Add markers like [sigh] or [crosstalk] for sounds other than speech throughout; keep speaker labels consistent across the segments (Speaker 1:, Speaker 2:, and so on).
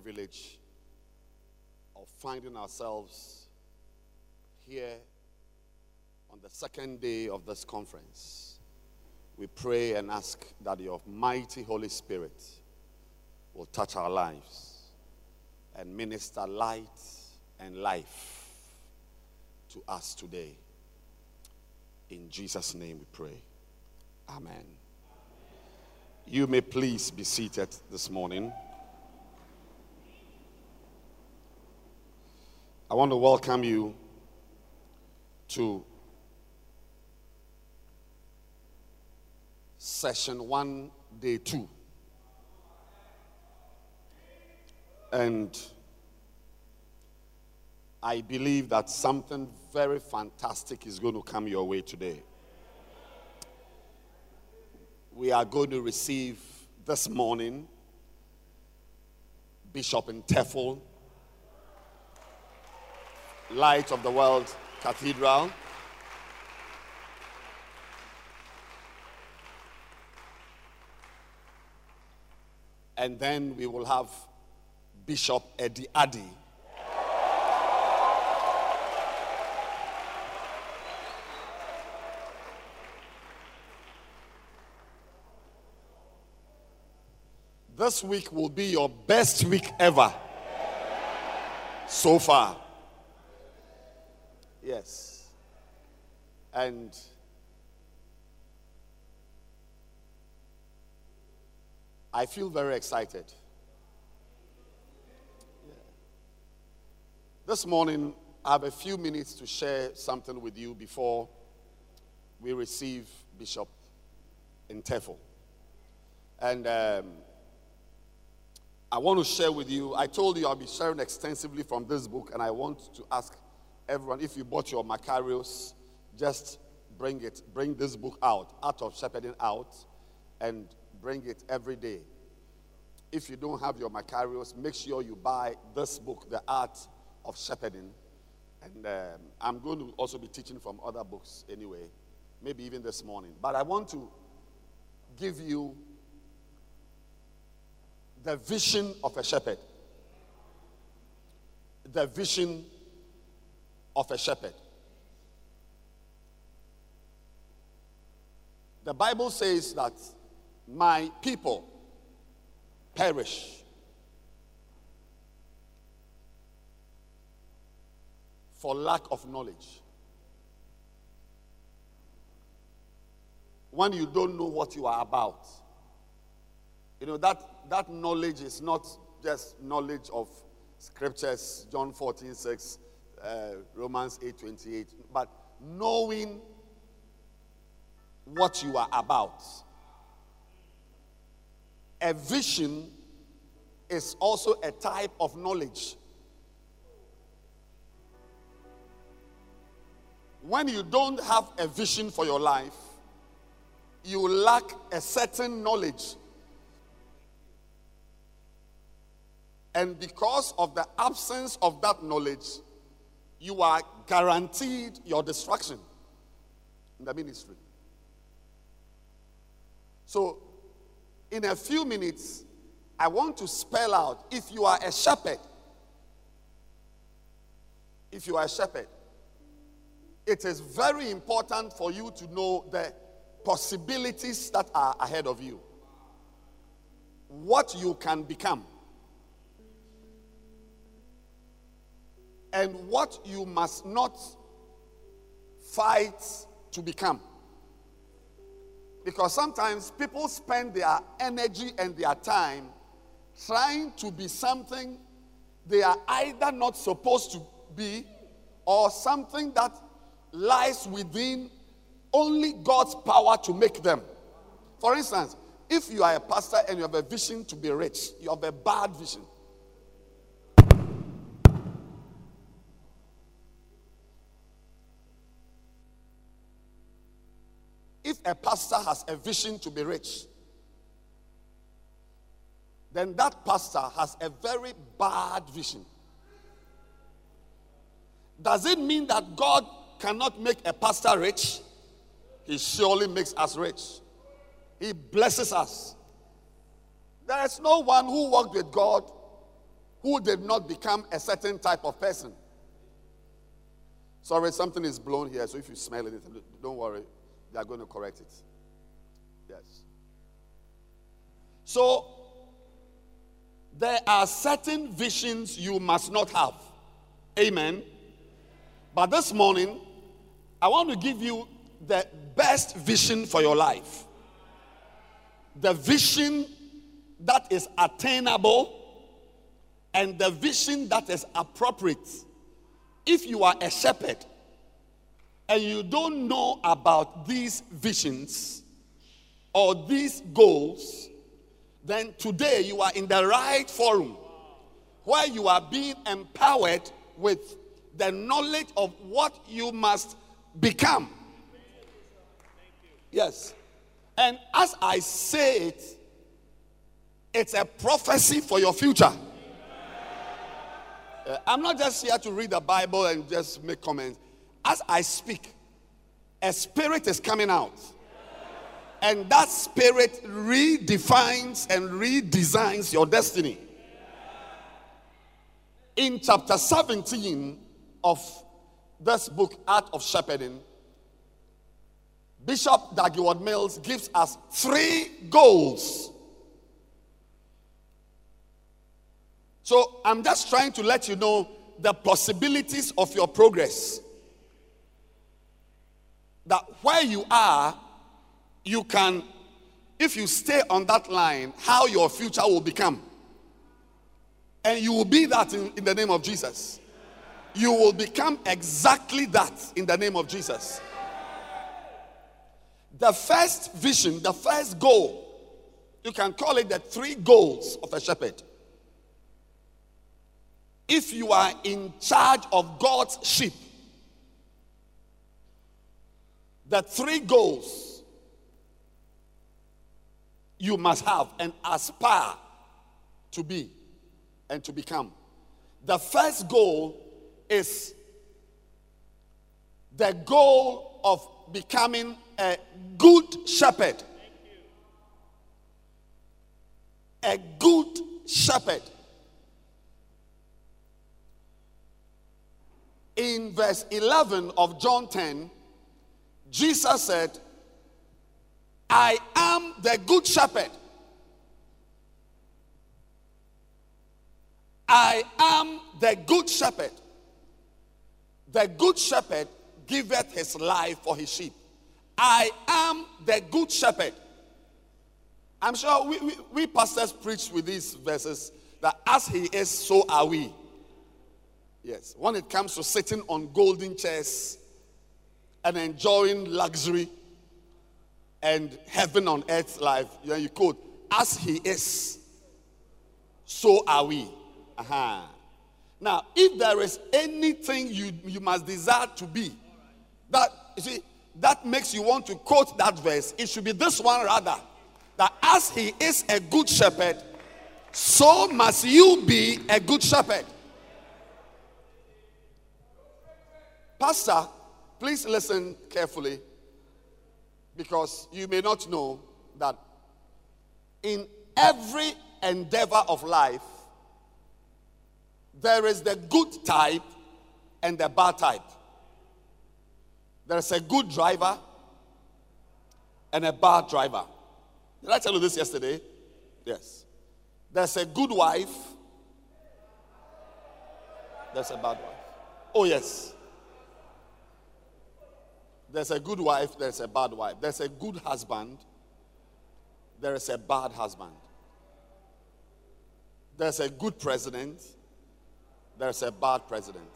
Speaker 1: privilege of finding ourselves here on the second day of this conference. We pray and ask that your mighty Holy Spirit will touch our lives and minister light and life to us today. In Jesus' name we pray. Amen. You may please be seated this morning. I want to welcome you to session one, day two. And I believe that something very fantastic is going to come your way today. We are going to receive this morning Bishop Ntefel, Light of the World Cathedral. And then we will have Bishop Eddie Addy. This week will be your best week ever so far. Yes. And I feel very excited. This morning, I have a few minutes to share something with you before we receive Bishop Ntefel. And um, I want to share with you, I told you I'll be sharing extensively from this book, and I want to ask everyone if you bought your Macarius, just bring it, bring this book out, Art of Shepherding out, and bring it every day. If you don't have your Macarius, make sure you buy this book, The Art of Shepherding. And um, I'm going to also be teaching from other books anyway, maybe even this morning. But I want to give you the vision of a shepherd. The vision of a shepherd. The Bible says that my people perish for lack of knowledge. When you don't know what you are about, you know that that knowledge is not just knowledge of scriptures, John 14, 6, uh, Romans 8, 28, but knowing what you are about. A vision is also a type of knowledge. When you don't have a vision for your life, you lack a certain knowledge And because of the absence of that knowledge, you are guaranteed your destruction in the ministry. So, in a few minutes, I want to spell out if you are a shepherd, if you are a shepherd, it is very important for you to know the possibilities that are ahead of you, what you can become. And what you must not fight to become. Because sometimes people spend their energy and their time trying to be something they are either not supposed to be or something that lies within only God's power to make them. For instance, if you are a pastor and you have a vision to be rich, you have a bad vision. A pastor has a vision to be rich, then that pastor has a very bad vision. Does it mean that God cannot make a pastor rich? He surely makes us rich. He blesses us. There is no one who walked with God who did not become a certain type of person. Sorry, something is blown here, so if you smell it, don't worry, they are going to correct it. Yes. So, there are certain visions you must not have. Amen. But this morning, I want to give you the best vision for your life. The vision that is attainable and the vision that is appropriate. If you are a shepherd and you don't know about these visions or these goals, then today you are in the right forum where you are being empowered with the knowledge of what you must become. Yes. And as I say it, it's a prophecy for your future. Uh, I'm not just here to read the Bible and just make comments. As I speak, a spirit is coming out. And that spirit redefines and redesigns your destiny. In chapter 17 of this book, Art of Shepherding, Bishop Dag Heward-Mills gives us three goals. So I'm just trying to let you know the possibilities of your progress. That where you are, you can, if you stay on that line, how your future will become. And you will be that in, in the name of Jesus. You will become exactly that in the name of Jesus. The first vision, the first goal, you can call it the three goals of a shepherd. If you are in charge of God's sheep, the three goals you must have and aspire to be and to become. The first goal is the goal of becoming a good shepherd. A good shepherd. In verse 11 of John 10, Jesus said, I am the good shepherd. I am the good shepherd. The good shepherd giveth his life for his sheep. I am the good shepherd. I'm sure we, we, we, pastors preach with these verses that as he is, so are we. Yes. When it comes to sitting on golden chairs and enjoying luxury and heaven on earth life, you, know, you quote, as he is, so are we. Uh-huh. Now, if there is anything you, you must desire to be, that you see, that makes you want to quote that verse, it should be this one rather. That as he is a good shepherd, so must you be a good shepherd. Pastor, please listen carefully because you may not know that in every endeavor of life, there is the good type and the bad type. There's a good driver and a bad driver. Did I tell you this yesterday? Yes. There's a good wife. There's a bad wife. Oh, yes. There's a good wife, there's a bad wife. There's a good husband, there is a bad husband. There's a good president, there's a bad president.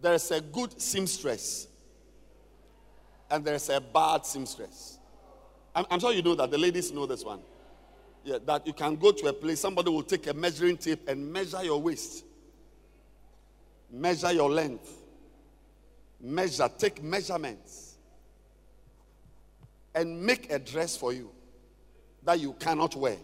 Speaker 1: There's a good seamstress, and there's a bad seamstress. I'm, I'm sure you know that. The ladies know this one. Yeah, that you can go to a place, somebody will take a measuring tape and measure your waist, measure your length, measure, take measurements, and make a dress for you that you cannot wear.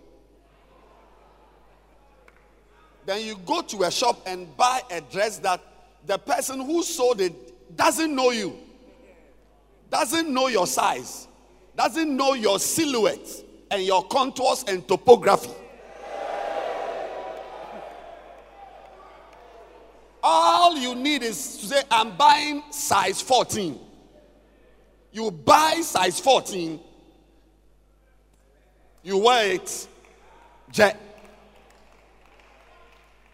Speaker 1: Then you go to a shop and buy a dress that the person who sold it doesn't know you, doesn't know your size, doesn't know your silhouette and your contours and topography. You need is to say, I'm buying size 14. You buy size 14, you wear it, jet.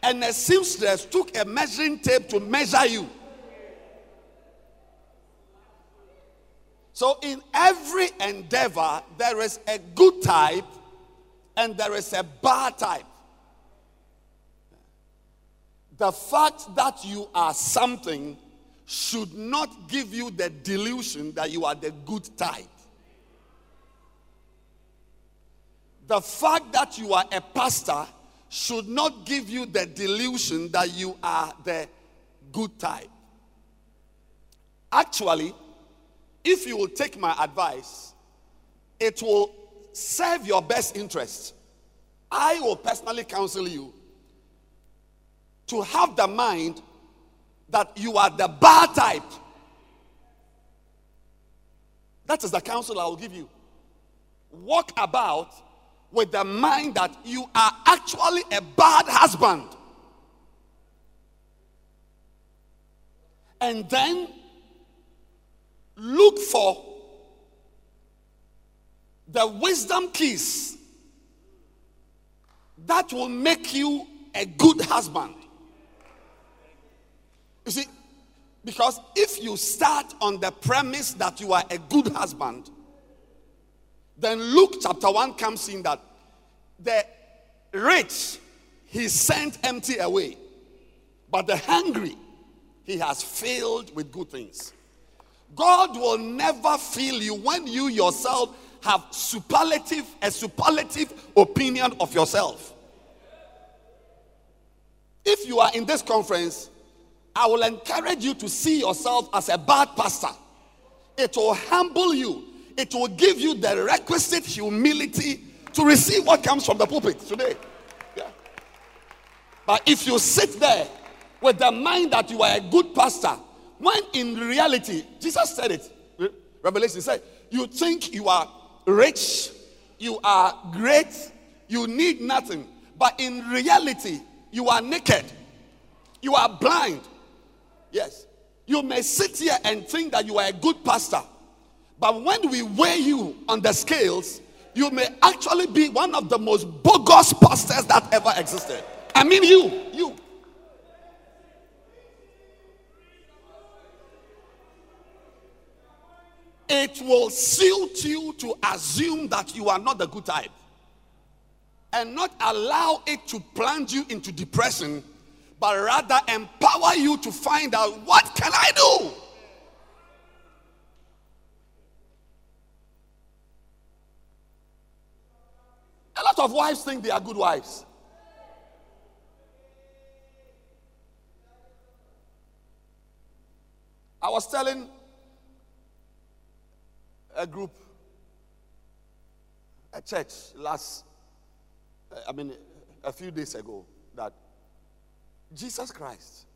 Speaker 1: And a seamstress took a measuring tape to measure you. So, in every endeavor, there is a good type and there is a bad type. The fact that you are something should not give you the delusion that you are the good type. The fact that you are a pastor should not give you the delusion that you are the good type. Actually, if you will take my advice, it will serve your best interest. I will personally counsel you to have the mind that you are the bad type. That is the counsel I will give you. Walk about with the mind that you are actually a bad husband. And then look for the wisdom keys that will make you a good husband. You see, because if you start on the premise that you are a good husband, then Luke chapter 1 comes in that the rich he sent empty away, but the hungry he has filled with good things. God will never fill you when you yourself have superlative a superlative opinion of yourself. If you are in this conference I will encourage you to see yourself as a bad pastor. It will humble you, it will give you the requisite humility to receive what comes from the pulpit today. Yeah. But if you sit there with the mind that you are a good pastor, when in reality, Jesus said it, Revelation said, you think you are rich, you are great, you need nothing. But in reality, you are naked, you are blind, Yes. You may sit here and think that you are a good pastor, but when we weigh you on the scales, you may actually be one of the most bogus pastors that ever existed. I mean, you, you. It will suit you to assume that you are not the good type and not allow it to plunge you into depression but rather empower you to find out what can I do? A lot of wives think they are good wives. I was telling a group, a church last, I mean, a few days ago, that Jesus Christ.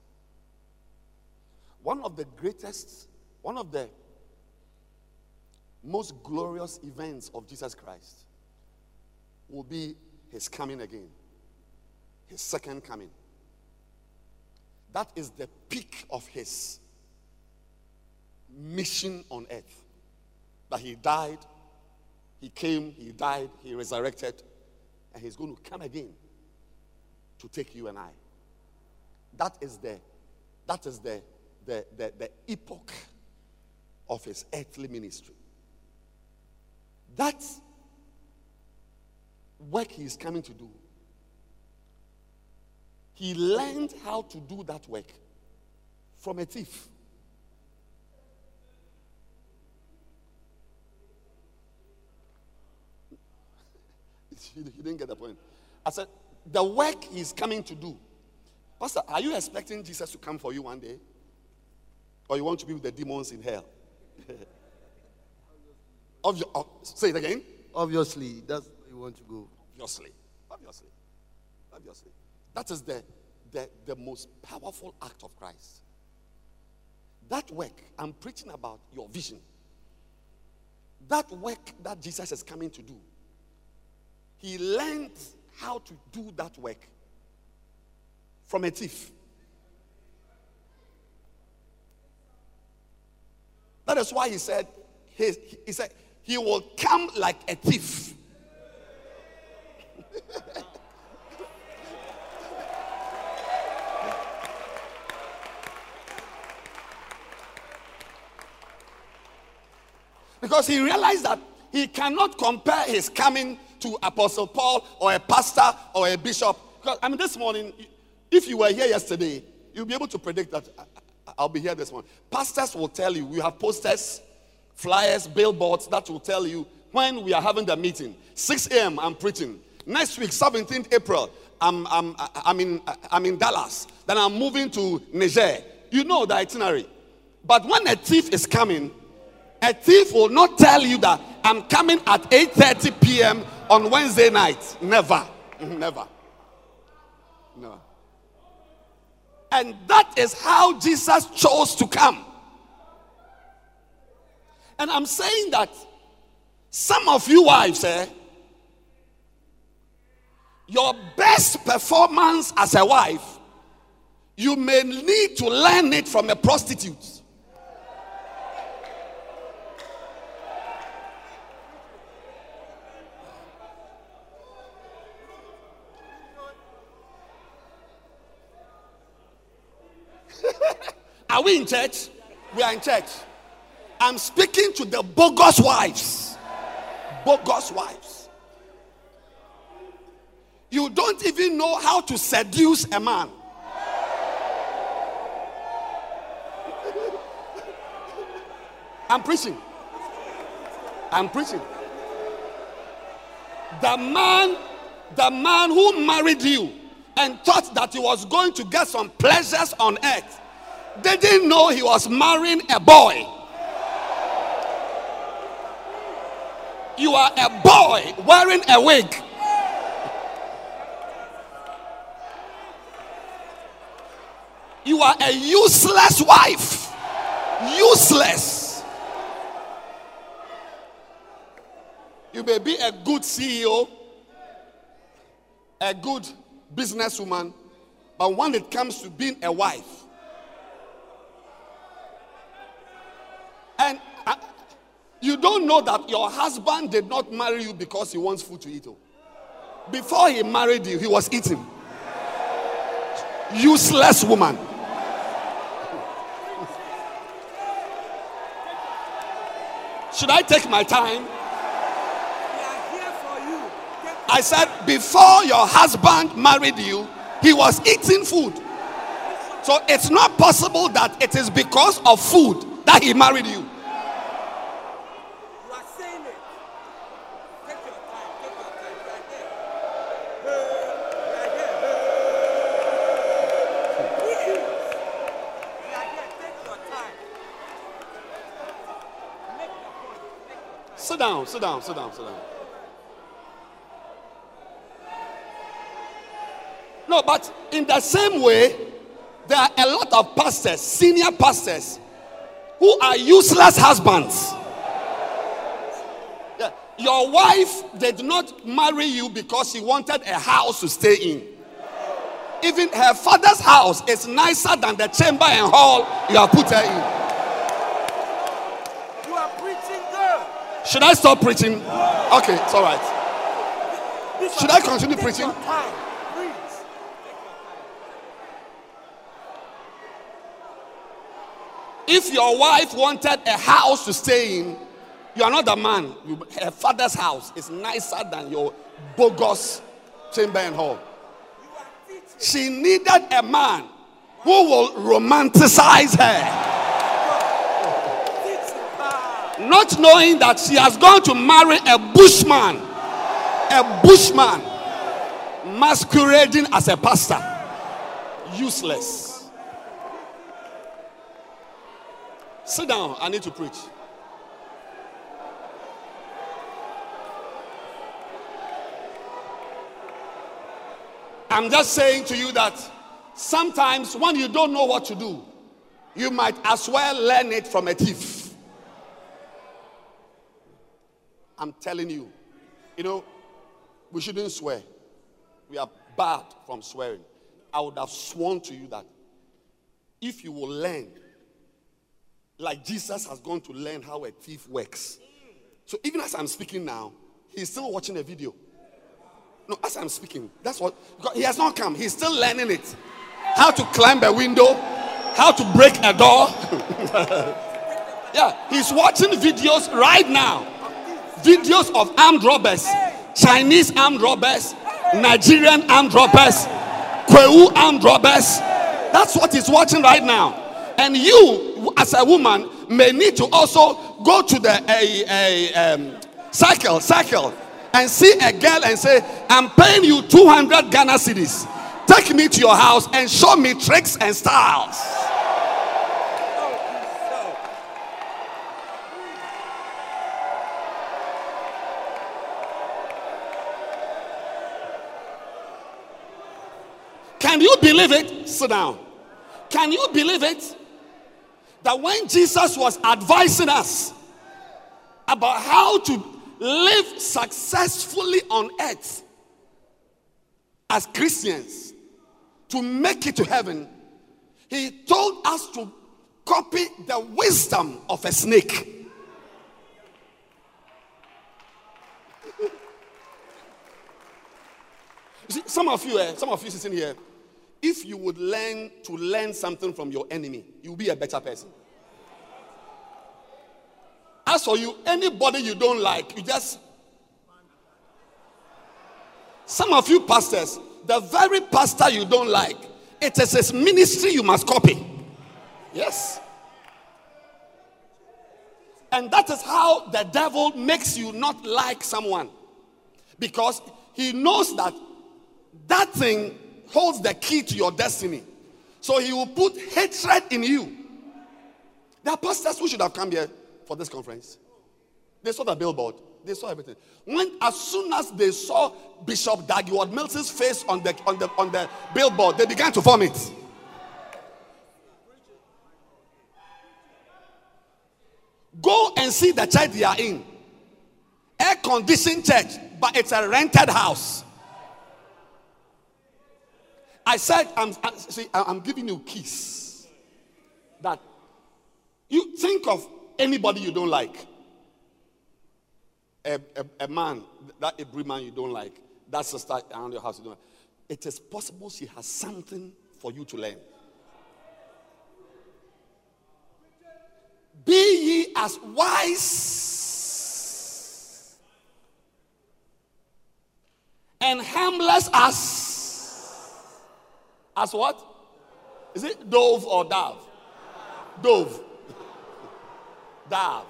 Speaker 1: One of the greatest, one of the most glorious events of Jesus Christ will be his coming again, his second coming. That is the peak of his mission on earth. That he died, he came, he died, he resurrected, and he's going to come again to take you and I. That is the that is the the, the, the epoch of his earthly ministry. That work he is coming to do. He learned how to do that work from a thief. [laughs] you didn't get the point. I said, the work he's coming to do Pastor, are you expecting Jesus to come for you one day? Or you want to be with the demons in hell? [laughs] Obvi- oh, say it again.
Speaker 2: Obviously, that's where you want to go.
Speaker 1: Obviously. Obviously. Obviously. That is the, the, the most powerful act of Christ. That work, I'm preaching about your vision. That work that Jesus is coming to do, he learned how to do that work from a thief. That is why he said, he, he said, he will come like a thief. [laughs] because he realized that he cannot compare his coming to Apostle Paul or a pastor or a bishop. Because, I mean, this morning, if you were here yesterday, you'll be able to predict that uh, uh, I'll be here this morning. Pastors will tell you, we have posters, flyers, billboards that will tell you when we are having the meeting. 6 a.m., I'm preaching. Next week, 17th April, I'm, I'm, uh, I'm, in, I'm in Dallas. Then I'm moving to Niger. You know the itinerary. But when a thief is coming, a thief will not tell you that I'm coming at 8:30 p.m. on Wednesday night. Never. [laughs] Never. No. And that is how Jesus chose to come. And I'm saying that some of you wives, eh, your best performance as a wife, you may need to learn it from a prostitute. Are we in church? We are in church. I'm speaking to the bogus wives. Bogus wives. You don't even know how to seduce a man. I'm preaching. I'm preaching. The man, the man who married you and thought that he was going to get some pleasures on earth didn't know he was marrying a boy. You are a boy wearing a wig. You are a useless wife. Useless. You may be a good CEO, a good businesswoman, but when it comes to being a wife, And uh, you don't know that your husband did not marry you because he wants food to eat. Oh. Before he married you, he was eating. Useless woman. Should I take my time? I said, before your husband married you, he was eating food. So it's not possible that it is because of food that he married you. Sit down, sit down, sit down. No, but in the same way, there are a lot of pastors, senior pastors, who are useless husbands. Your wife did not marry you because she wanted a house to stay in. Even her father's house is nicer than the chamber and hall you have put her in.
Speaker 2: You are preaching good.
Speaker 1: Should I stop preaching? Okay, it's all right. Should I continue preaching? If your wife wanted a house to stay in, you are not the man. You, her father's house is nicer than your bogus chamber and hall. She needed a man who will romanticize her. Not knowing that she has gone to marry a bushman, a bushman masquerading as a pastor. Useless. Sit down. I need to preach. I'm just saying to you that sometimes when you don't know what to do, you might as well learn it from a thief. I'm telling you. You know, we shouldn't swear. We are bad from swearing. I would have sworn to you that if you will learn like Jesus has gone to learn how a thief works. So even as I'm speaking now, he's still watching a video. No, as I'm speaking, that's what he has not come. He's still learning it. How to climb a window, how to break a door. [laughs] yeah, he's watching videos right now. Videos of armed robbers, Chinese armed robbers, Nigerian armed robbers, Kweu armed robbers. That's what he's watching right now. And you, as a woman, may need to also go to the a, a um, Circle, Circle, and see a girl and say, I'm paying you 200 Ghana cedis. Take me to your house and show me tricks and styles. Can you believe it? Sit down. Can you believe it? That when Jesus was advising us about how to live successfully on earth as Christians to make it to heaven, he told us to copy the wisdom of a snake. [laughs] See, some of you, eh, some of you sitting here, if you would learn to learn something from your enemy, you'll be a better person. As for you, anybody you don't like, you just. Some of you pastors, the very pastor you don't like, it is his ministry you must copy. Yes. And that is how the devil makes you not like someone. Because he knows that that thing holds the key to your destiny. So he will put hatred in you. There are pastors who should have come here for this conference. They saw the billboard. They saw everything. When as soon as they saw Bishop Dag Heward-Mills's face on the on the on the billboard, they began to vomit. Go and see the church they are in. Air conditioned church, but it's a rented house. I said, I'm, see, I'm giving you keys. That you think of anybody you don't like. A, a, a man, that Hebrew man you don't like, that sister around your house you don't like. It is possible she has something for you to learn. Be ye as wise and harmless as as what? Is it dove or dove? Dove. dove.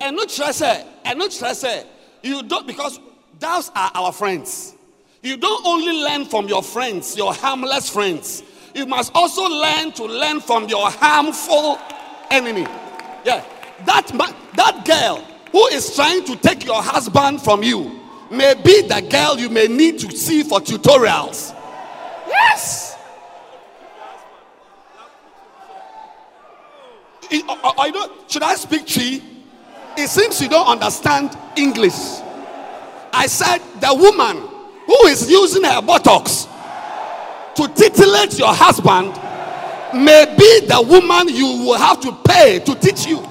Speaker 1: And not stress eh? and not stress eh? You don't because doves are our friends. You don't only learn from your friends, your harmless friends. You must also learn to learn from your harmful enemy. Yeah. That that girl who is trying to take your husband from you may be the girl you may need to see for tutorials. Yes. I, I don't, should I speak Twi? It seems you don't understand English. I said the woman who is using her buttocks to titillate your husband may be the woman you will have to pay to teach you.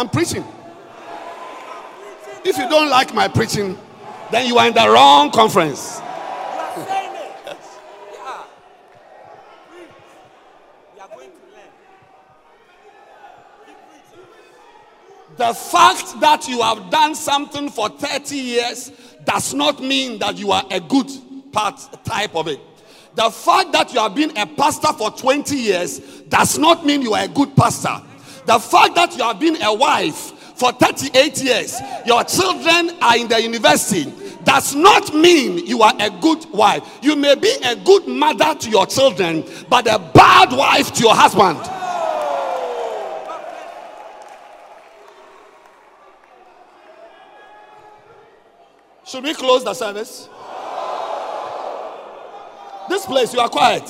Speaker 1: I'm preaching. If you don't like my preaching, then you are in the wrong conference. The fact that you have done something for 30 years does not mean that you are a good part type of it. The fact that you have been a pastor for 20 years does not mean you are a good pastor. The fact that you have been a wife for 38 years, your children are in the university, does not mean you are a good wife. You may be a good mother to your children, but a bad wife to your husband. Should we close the service? This place, you are quiet.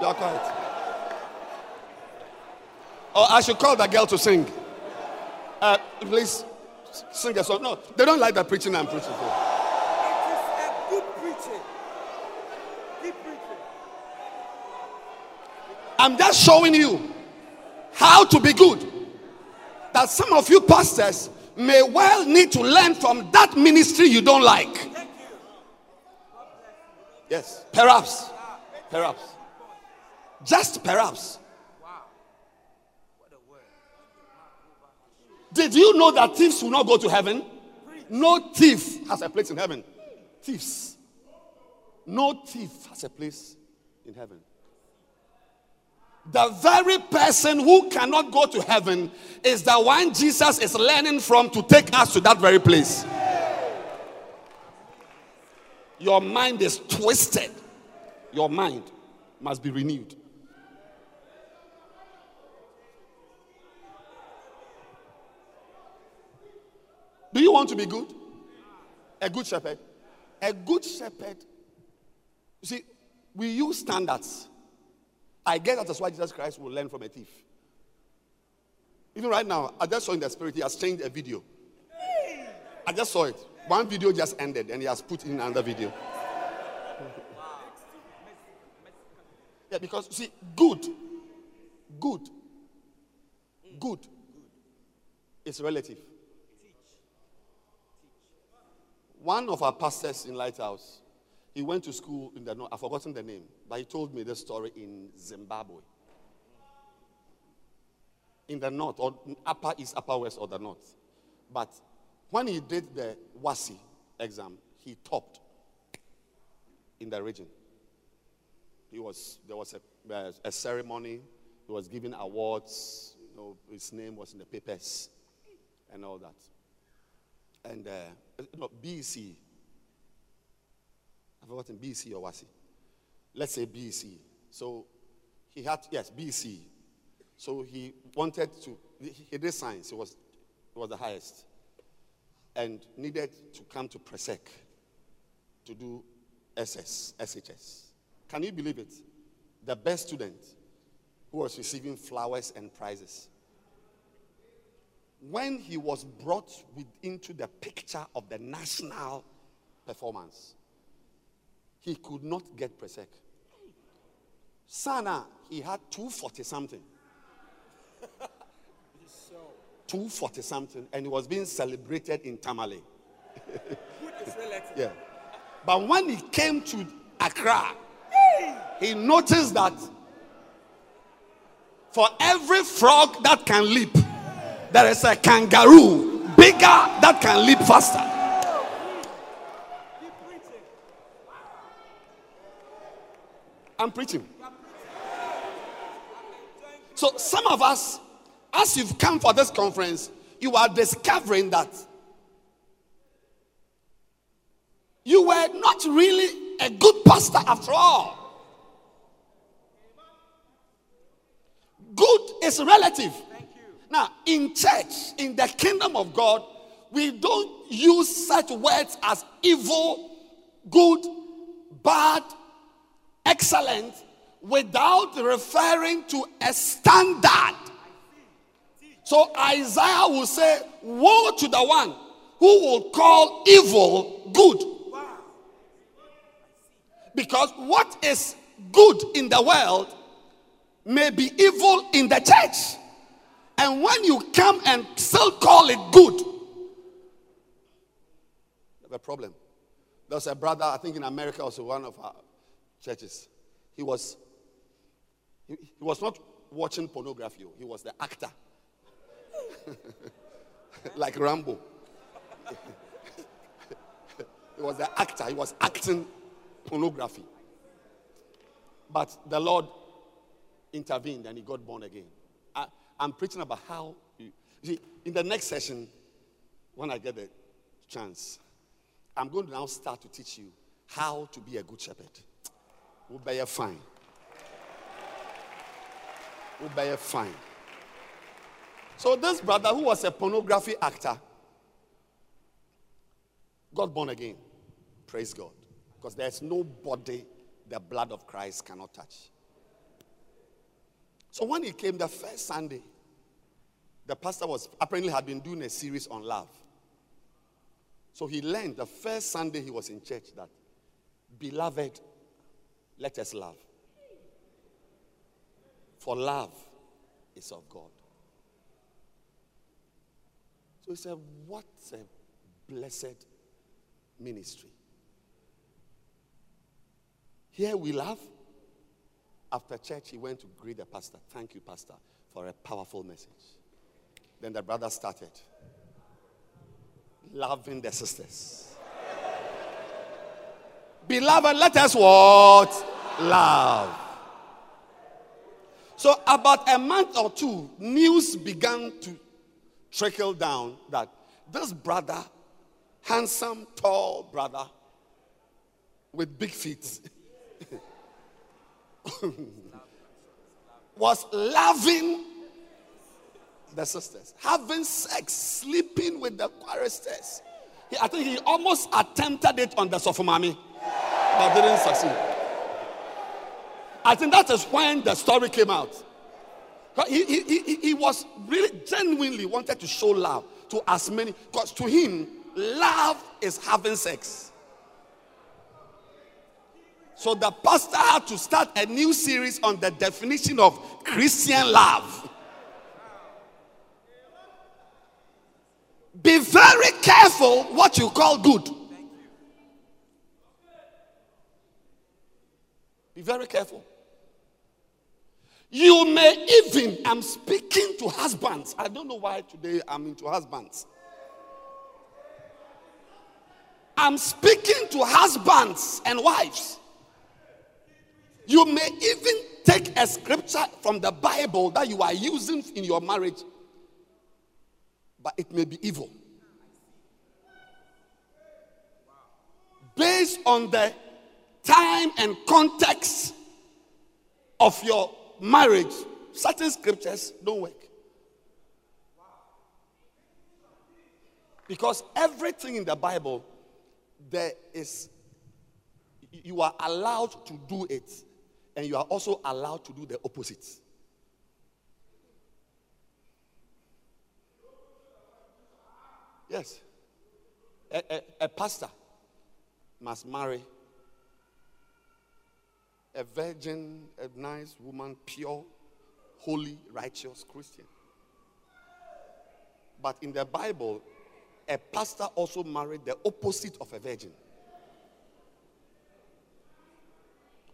Speaker 1: You are quiet. Or I should call that girl to sing. Uh, please sing a song. No, they don't like the preaching I'm preaching for.
Speaker 3: It is a good preaching.
Speaker 1: I'm just showing you how to be good. That some of you pastors may well need to learn from that ministry you don't like. Yes, perhaps. Perhaps. Just perhaps. Did you know that thieves will not go to heaven? No thief has a place in heaven. Thieves. No thief has a place in heaven. The very person who cannot go to heaven is the one Jesus is learning from to take us to that very place. Your mind is twisted. Your mind must be renewed. Do you want to be good? A good shepherd? A good shepherd. You see, we use standards. I guess that is why Jesus Christ will learn from a thief. Even right now, I just saw in the spirit, he has changed a video. I just saw it. One video just ended and he has put in another video. yeah, because see, good, good, good is relative. One of our pastors in Lighthouse, he went to school in the north. I've forgotten the name, but he told me this story in Zimbabwe. In the north, or upper east, upper west, or the north. But when he did the WASSCE exam, he topped in the region. He was, there was a, a ceremony, he was giving awards, you know, his name was in the papers and all that. And uh, no, BC, I've forgotten BC or WASSCE. Let's say BC. So he had, yes, BC. So he wanted to, he did science, it was, it was the highest. And needed to come to Presec to do SS, SHS. Can you believe it? The best student who was receiving flowers and prizes. When he was brought with, into the picture of the national performance, he could not get Presec. Sana, he had 240 something. [laughs] 240 something, and he was being celebrated in Tamale. [laughs] yeah. But when he came to Accra, he noticed that for every frog that can leap, there is a kangaroo bigger that can leap faster. I'm preaching. So, some of us, as you've come for this conference, you are discovering that you were not really a good pastor after all. Good is relative. Now, in church, in the kingdom of God, we don't use such words as evil, good, bad, excellent without referring to a standard. So Isaiah will say, Woe to the one who will call evil good. Because what is good in the world may be evil in the church. And when you come and still call it good, you have a problem. There's a brother, I think in America, also one of our churches. He was he, he was not watching pornography, he was the actor. [laughs] like Rambo. [laughs] he was the actor, he was acting pornography. But the Lord intervened and he got born again. I, am preaching about how, you, see, in the next session, when I get the chance, I'm going to now start to teach you how to be a good shepherd. We'll be a fine. We'll be a fine. So this brother who was a pornography actor got born again. Praise God. Because there's nobody the blood of Christ cannot touch. So when he came the first Sunday, the pastor was apparently had been doing a series on love. So he learned the first Sunday he was in church that, beloved, Let us love. For love is of God. So he said, What a blessed ministry. Here we love. After church, he went to greet the pastor. Thank you, Pastor, for a powerful message. Then the brother started loving the sisters. Beloved, let us what? Love. So, about a month or two, news began to trickle down that this brother, handsome, tall brother with big feet, [laughs] [coughs] was loving the sisters, having sex, sleeping with the choristers. I think he almost attempted it on the Sofumami, but didn't succeed. I think that is when the story came out. He, he, he, he was really genuinely wanted to show love to as many, because to him, love is having sex. So the pastor had to start a new series on the definition of Christian love. Be very careful what you call good. Be very careful. You may even, I'm speaking to husbands. I don't know why today I'm into husbands. I'm speaking to husbands and wives. You may even take a scripture from the Bible that you are using in your marriage, but it may be evil. Based on the time and context of your marriage, certain scriptures don't work. Because everything in the Bible, there is, you are allowed to do it, and you are also allowed to do the opposite. Yes. A, a, a pastor must marry a virgin, a nice woman, pure, holy, righteous Christian. But in the Bible, a pastor also married the opposite of a virgin.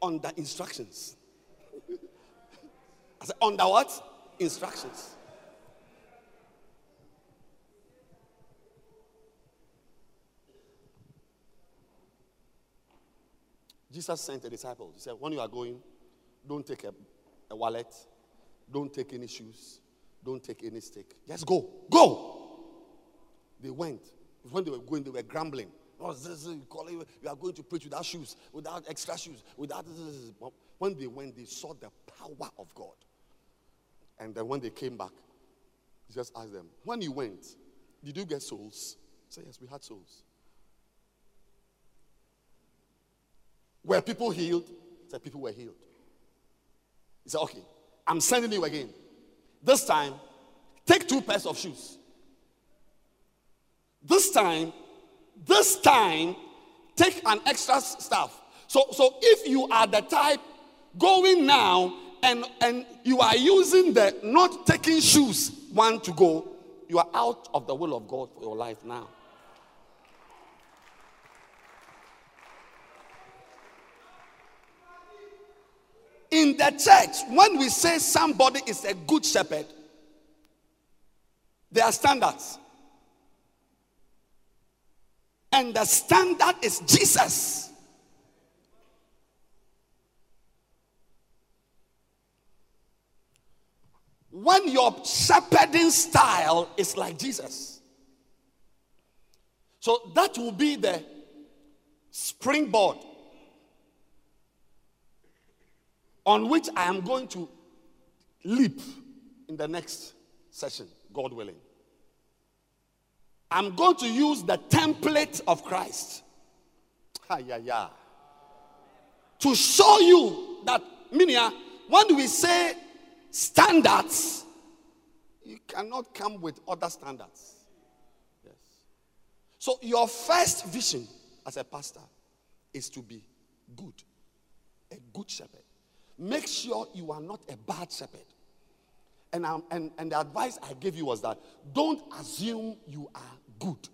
Speaker 1: Under instructions. I said, under what? Instructions. Jesus sent a disciple. He said, When you are going, don't take a, a wallet, don't take any shoes, don't take any stick. Just go. Go. They went. When they were going, they were grumbling. Oh, this, you, call it, are going to preach without shoes, without extra shoes, without this. When they went, they saw the power of God. And then when they came back, he just asked them, When you went, did you get souls? Say, Yes, we had souls. Were people healed? He said, People were healed. He said, Okay, I'm sending you again. This time, take two pairs of shoes. This time, this time, take an extra staff. So, so if you are the type going now and, and you are using the not taking shoes one to go, you are out of the will of God for your life now. In the church, when we say somebody is a good shepherd, there are standards. And the standard is Jesus. When your shepherding style is like Jesus. So that will be the springboard on which I am going to leap in the next session, God willing. I'm going to use the template of Christ. Ha, yeah, yeah. To show you that, Minia, when we say standards, you cannot come with other standards. Yes. So, your first vision as a pastor is to be good. a good shepherd. Make sure you are not a bad shepherd. And, um, and, and the advice I gave you was that don't assume you are good.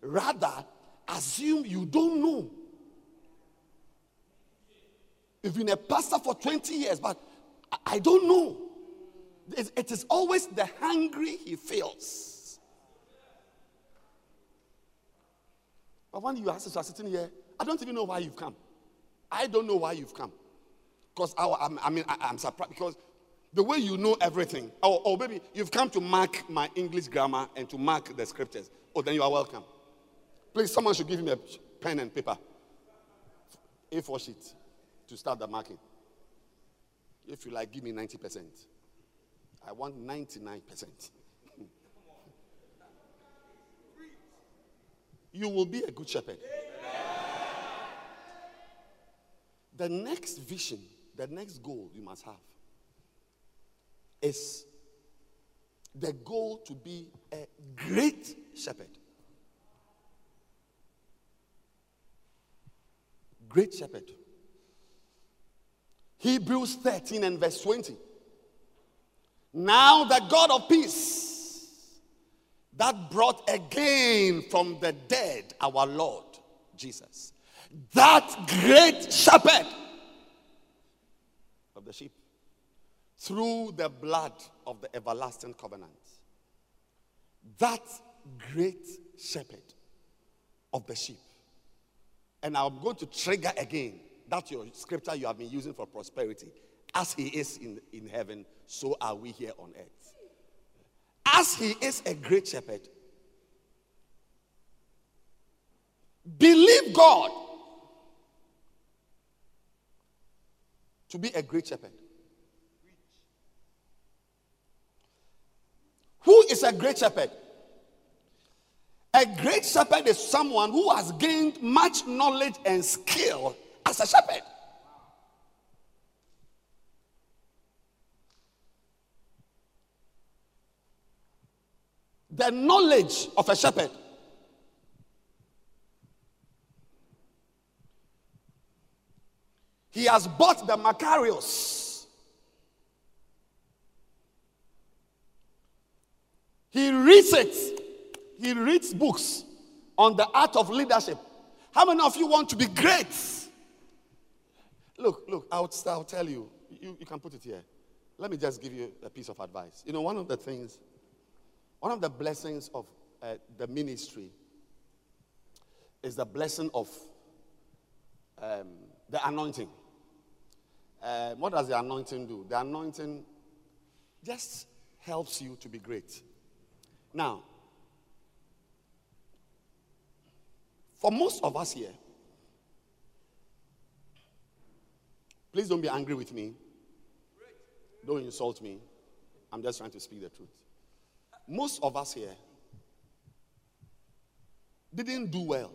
Speaker 1: Rather, assume you don't know. You've been a pastor for 20 years, but I don't know. It is always the hungry he feels. But when you are sitting here, I don't even know why you've come. I don't know why you've come. Because I, I, mean, I, am surprised because the way you know everything, oh, oh, or, or maybe you've come to mark my English grammar and to mark the scriptures. Oh, then you are welcome. Please, someone should give me a pen and paper, A4 sheet to start the marking. If you like, give me 90%. I want 99%. [laughs] you will be a good shepherd. The next vision, the next goal you must have is the goal to be a great shepherd. Great shepherd. Hebrews 13 and verse 20. Now the God of peace that brought again from the dead our Lord Jesus, that great shepherd of the sheep, through the blood of the everlasting covenant, that great shepherd of the sheep. And I'm going to trigger again that's your scripture you have been using for prosperity. As he is in, in heaven, so are we here on earth. As he is a great shepherd, believe God to be a great shepherd. Who is a great shepherd? A great shepherd is someone who has gained much knowledge and skill as a shepherd. The knowledge of a shepherd. He has bought the Macarius. He reads it. He reads books on the art of leadership. How many of you want to be great? Look, look, I'll, I'll tell you. you. You can put it here. Let me just give you a piece of advice. You know, one of the things, one of the blessings of uh, the ministry is the blessing of um, the anointing. Uh, what does the anointing do? The anointing just helps you to be great. Now, for most of us here, Please don't be angry with me. Don't insult me. I'm just trying to speak the truth. Most of us here didn't do well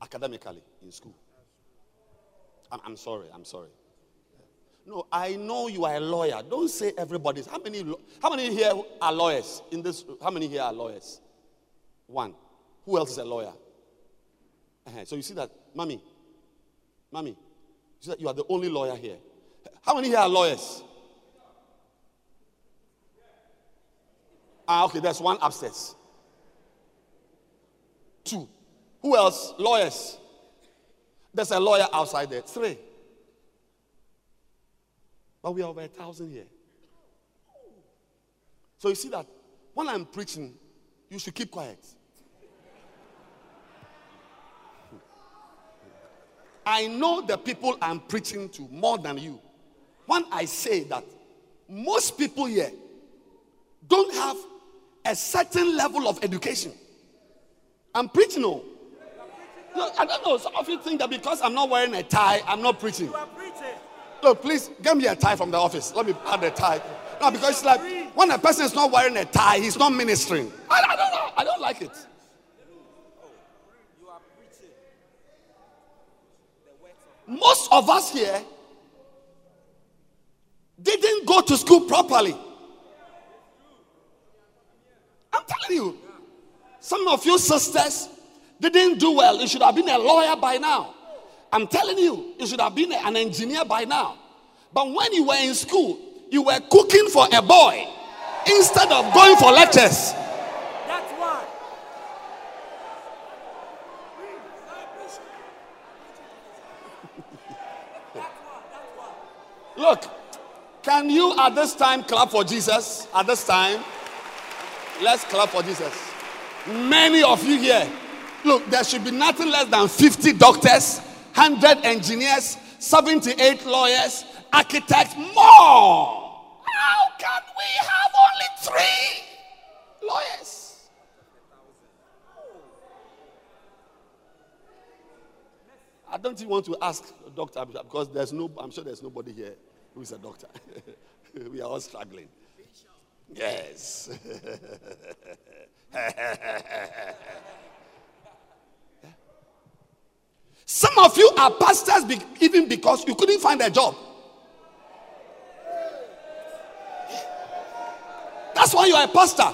Speaker 1: academically in school. I'm, I'm sorry, I'm sorry. No, I know you are a lawyer. Don't say everybody's. How many, how many here are lawyers in this? How many here are lawyers? One. Who else is a lawyer? Uh-huh. So you see that, mommy, mommy, you you are the only lawyer here. How many here are lawyers? Ah, okay, there's one upstairs. Two. Who else? Lawyers. There's a lawyer outside there. Three. But we are over a thousand here. So you see that when I'm preaching, you should keep quiet. [laughs] I know the people I'm preaching to more than you. When I say that most people here don't have a certain level of education. I'm preaching. Oh. No, I don't know. Some of you think that because I'm not wearing a tie, I'm not preaching. Look, please get me a tie from the office. Let me add a tie. No, because it's like when a person is not wearing a tie, he's not ministering. I, I don't know. I don't like it. Most of us here didn't go to school properly. I'm telling you. Some of you sisters didn't do well. You should have been a lawyer by now. I'm telling you, you should have been an engineer by now. But when you were in school, you were cooking for a boy instead of going for lectures.
Speaker 3: That's why.
Speaker 1: Look, can you at this time clap for Jesus? At this time, let's clap for Jesus. Many of you here, look, there should be nothing less than 50 doctors, 100 engineers, 78 lawyers, architects, more. How can we have only three lawyers? I don't even want to ask a doctor because there's no, I'm sure there's nobody here who is a doctor. [laughs] we are all struggling. Yes. [laughs] Some of you are pastors be- even because you couldn't find a job. That's why you are a pastor.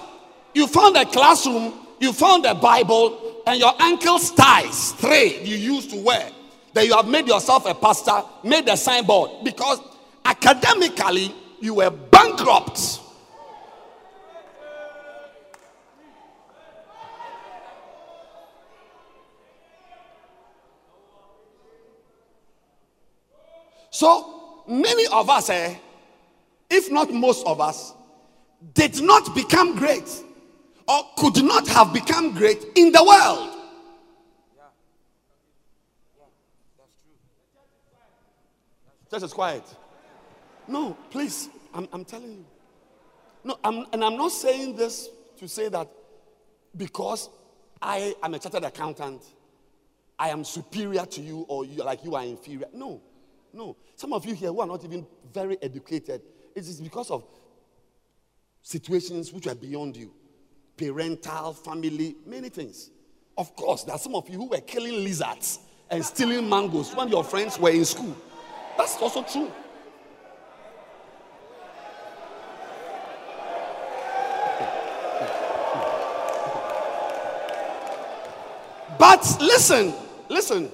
Speaker 1: You found a classroom, you found a Bible, and your uncle's ties, three you used to wear. Then you have made yourself a pastor, made a signboard because academically you were bankrupt. So many of us, eh, if not most of us, did not become great or could not have become great in the world. Yeah. That's true. Just as quiet. No, please, I'm, I'm telling you. No, I'm, and I'm not saying this to say that because I am a chartered accountant, I am superior to you or you, like you are inferior. No, no. Some of you here who are not even very educated, it is because of situations which are beyond you parental, family, many things. Of course, there are some of you who were killing lizards and stealing mangoes when your friends were in school. That's also true. But listen, listen.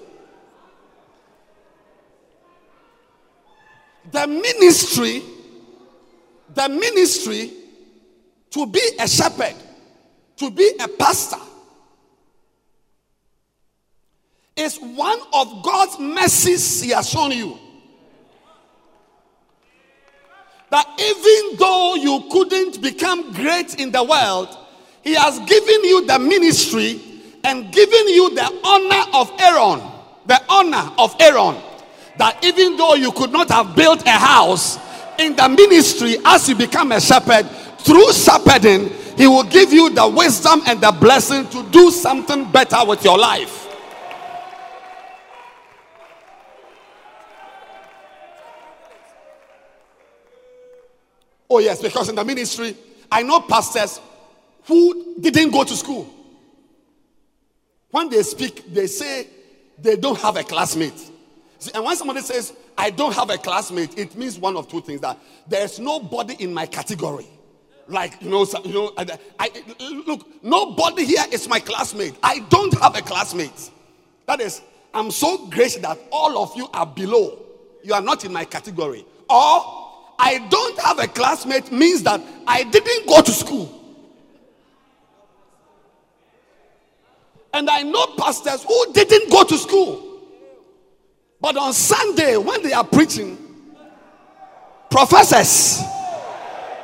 Speaker 1: The ministry, the ministry to be a shepherd, to be a pastor, is one of God's mercies He has shown you. That even though you couldn't become great in the world, He has given you the ministry and given you the honor of Aaron. The honor of Aaron. That even though you could not have built a house in the ministry as you become a shepherd, through shepherding, He will give you the wisdom and the blessing to do something better with your life. Oh, yes, because in the ministry, I know pastors who didn't go to school. When they speak, they say they don't have a classmate. And when somebody says, I don't have a classmate, it means one of two things that there's nobody in my category. Like, you know, you know, I, uh, I, look, nobody here is my classmate. I don't have a classmate. That is, I'm so gracious that all of you are below. You are not in my category. Or I don't have a classmate means that I didn't go to school. And I know pastors who didn't go to school. But on Sunday, when they are preaching, professors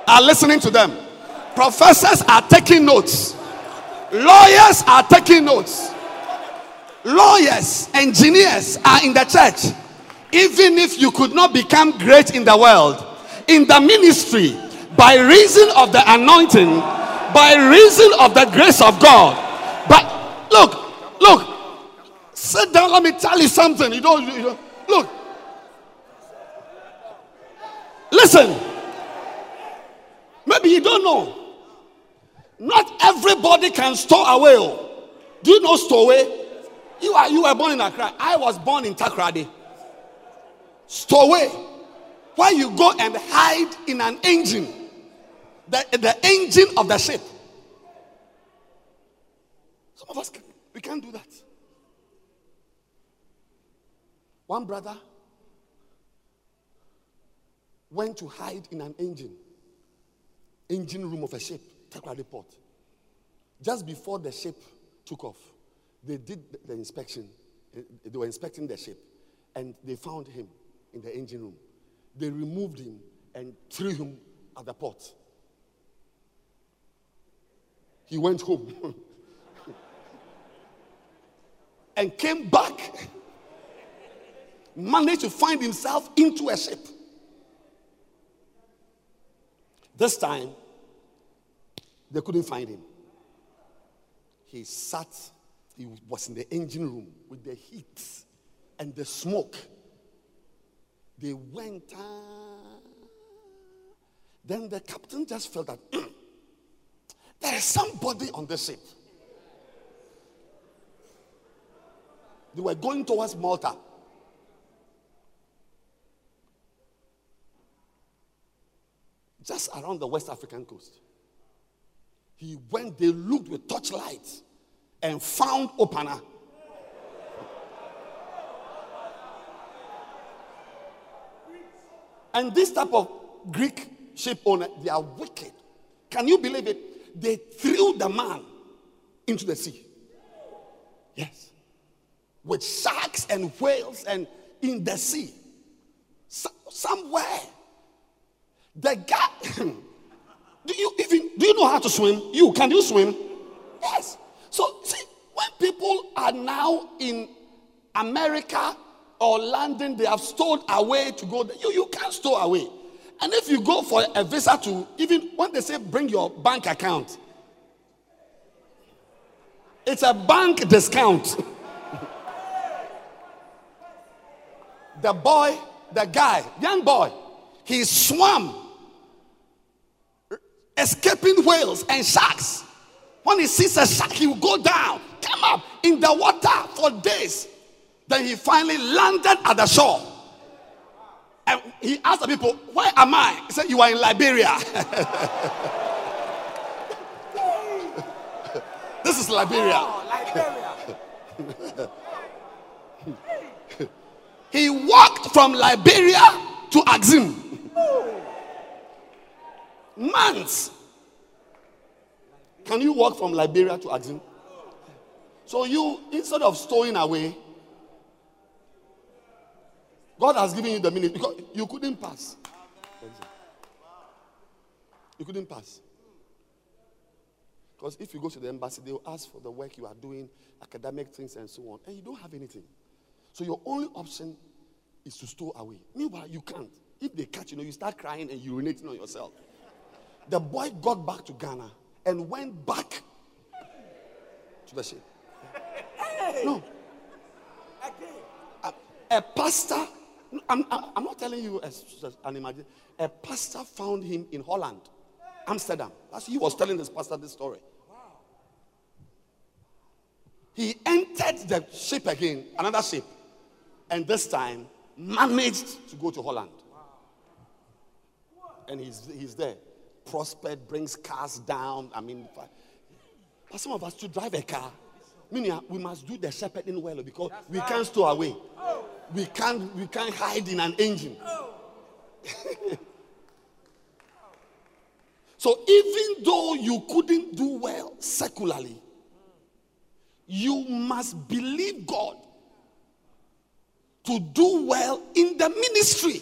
Speaker 1: are listening to them. Professors are taking notes. Lawyers are taking notes. Lawyers, engineers are in the church. Even if you could not become great in the world, in the ministry, by reason of the anointing, by reason of the grace of God. But look, look, sit down. Let me tell you something. You don't, you don't look. Listen. Maybe you don't know. Not everybody can store away. oh. Do you know stowaway? You are you were born in Accra. I was born in Takoradi. Stowaway. Why you go and hide in an engine, the, the engine of the ship. Some of us can, we can't do that. One brother went to hide in an engine, engine room of a ship, Takoradi Port. Just before the ship took off, they did the inspection. Eh, they were inspecting the ship, and they found him in the engine room. They removed him and threw him at the port. He went home [laughs] and came back, managed to find himself into a ship. This time, they couldn't find him. He sat, he was in the engine room with the heat and the smoke. They went. Uh, then the captain just felt that there is somebody on the ship. They were going towards Malta. Just around the West African coast. He went, they looked with torchlights and found opener. And this type of Greek ship owner, they are wicked. Can you believe it? They threw the man into the sea. Yes. With sharks and whales and in the sea. So, somewhere. The guy, [clears throat] do you even do you know how to swim? You can you swim? Yes. So see, when people are now in America or London, they have stowed away to go. You, you can't stow away. And if you go for a visa to, even when they say bring your bank account, it's a bank discount. [laughs] the boy, the guy, young boy, he swam, escaping whales and sharks. When he sees a shark, he will go down, come up in the water for days. Then he finally landed at the shore. And he asked the people, Where am I? He said, You are in Liberia. [laughs] this is Liberia. Oh, Liberia. [laughs] he walked from Liberia to Axim. Months. Can you walk from Liberia to Axim? So you, instead of stowing away, God has given you the minute because you couldn't pass. You couldn't pass. Because if you go to the embassy, they will ask for the work you are doing, academic things, and so on, and you don't have anything. So your only option is to stow away. Meanwhile, you can't. If they catch you, know, you start crying and urinating on yourself. The boy got back to Ghana and went back to the ship. No. A, a pastor I'm, I'm not telling you as, an imagination. A pastor found him in Holland, Amsterdam. That's he was telling this pastor this story. He entered the ship again, another ship, and this time managed to go to Holland. And he's, he's there. Prospered, brings cars down. I mean, but some of us to drive a car, meaning ah, we must do the shepherding well oh, because we can't stow away oh. we can't we can't hide in an engine. Oh. [laughs] so even though you couldn't do well secularly, you must believe God to do well in the ministry.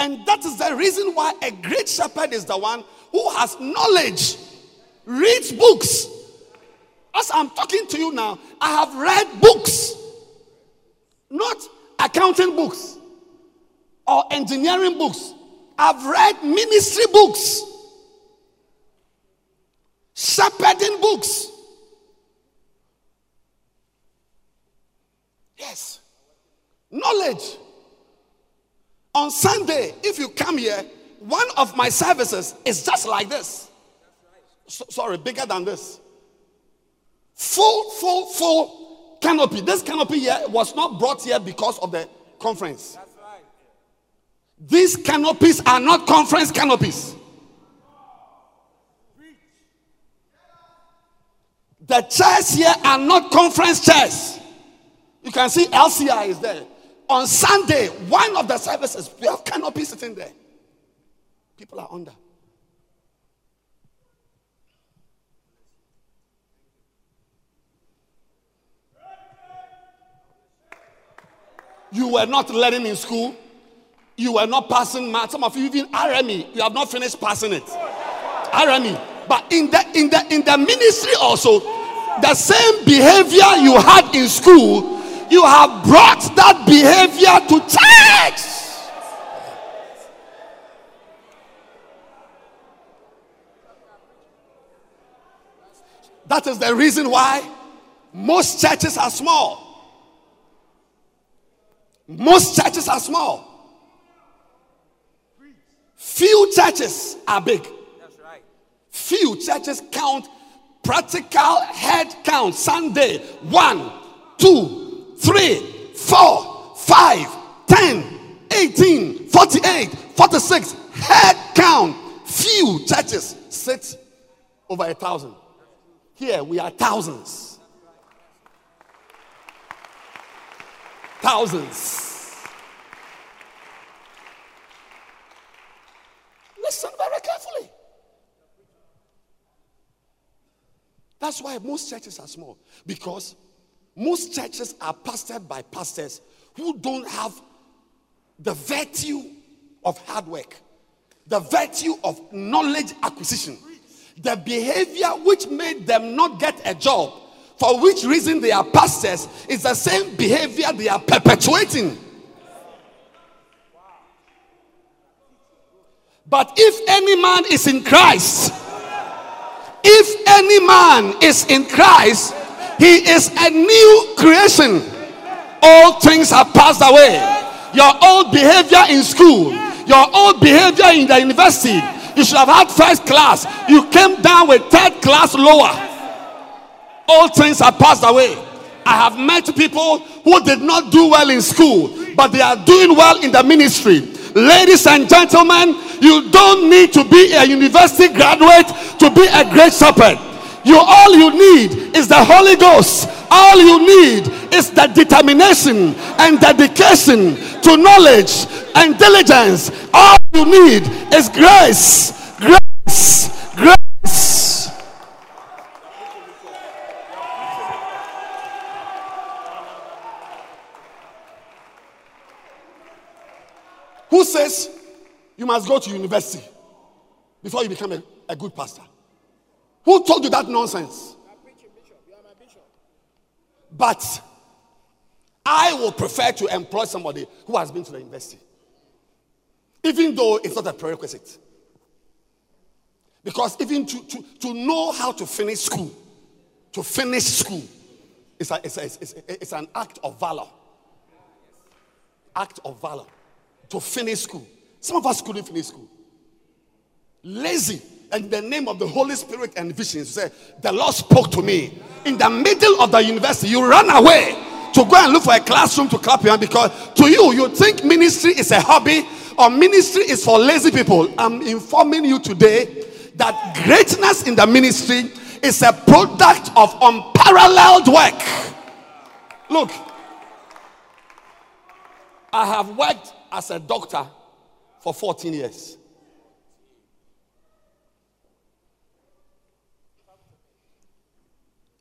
Speaker 1: And that is the reason why a great shepherd is the one who has knowledge, reads books, as I'm talking to you now, I have read books, not accounting books or engineering books. I've read ministry books, shepherding books. Yes. Knowledge. On Sunday, if you come here, one of my services is just like this. So, sorry, bigger than this. Full, full, full canopy. This canopy here was not brought here because of the conference. Right. These canopies are not conference canopies. The chairs here are not conference chairs. You can see LCI is there. On Sunday, one of the services, we have canopy sitting there. People are under. You were not learning in school. You were not passing math. Some of you even RME, you have not finished passing it. RME. But in the in the in the ministry also, the same behavior you had in school, you have brought that behavior to church. That is the reason why most churches are small. Most churches are small. Few churches are big. That's right. Few churches count practical head count Sunday one, two, three, four, five, ten, eighteen, forty-eight, forty-six. Head count. Few churches sit over a thousand. Here we are thousands. Thousands. Listen very carefully. That's why most churches are small. Because most churches are pastored by pastors who don't have the virtue of hard work, the virtue of knowledge acquisition, the behavior which made them not get a job for which reason they are pastors is the same behavior they are perpetuating. But if any man is in Christ, if any man is in Christ, he is a new creation. All things have passed away. Your old behavior in school, your old behavior in the university, you should have had first class. You came down with third class lower. All things are passed away. I have met people who did not do well in school, but they are doing well in the ministry. Ladies and gentlemen, you don't need to be a university graduate to be a great shepherd. You all you need is the Holy Ghost. All you need is the determination and dedication to knowledge and diligence. All you need is grace, grace, grace. Who says you must go to university before you become a, a good pastor? Who told you that nonsense? But I will prefer to employ somebody who has been to the university, even though it's not a prerequisite. Because even to, to, to know how to finish school, to finish school, is a, it's, a, it's, a, it's an act of valor. Act of valor to finish school. Some of us couldn't finish school. Lazy. In the name of the Holy Spirit and visions, say, the Lord spoke to me. In the middle of the university, you run away to go and look for a classroom to clap you because to you, you think ministry is a hobby or ministry is for lazy people. I'm informing you today that greatness in the ministry is a product of unparalleled work. Look, I have worked as a doctor for 14 years.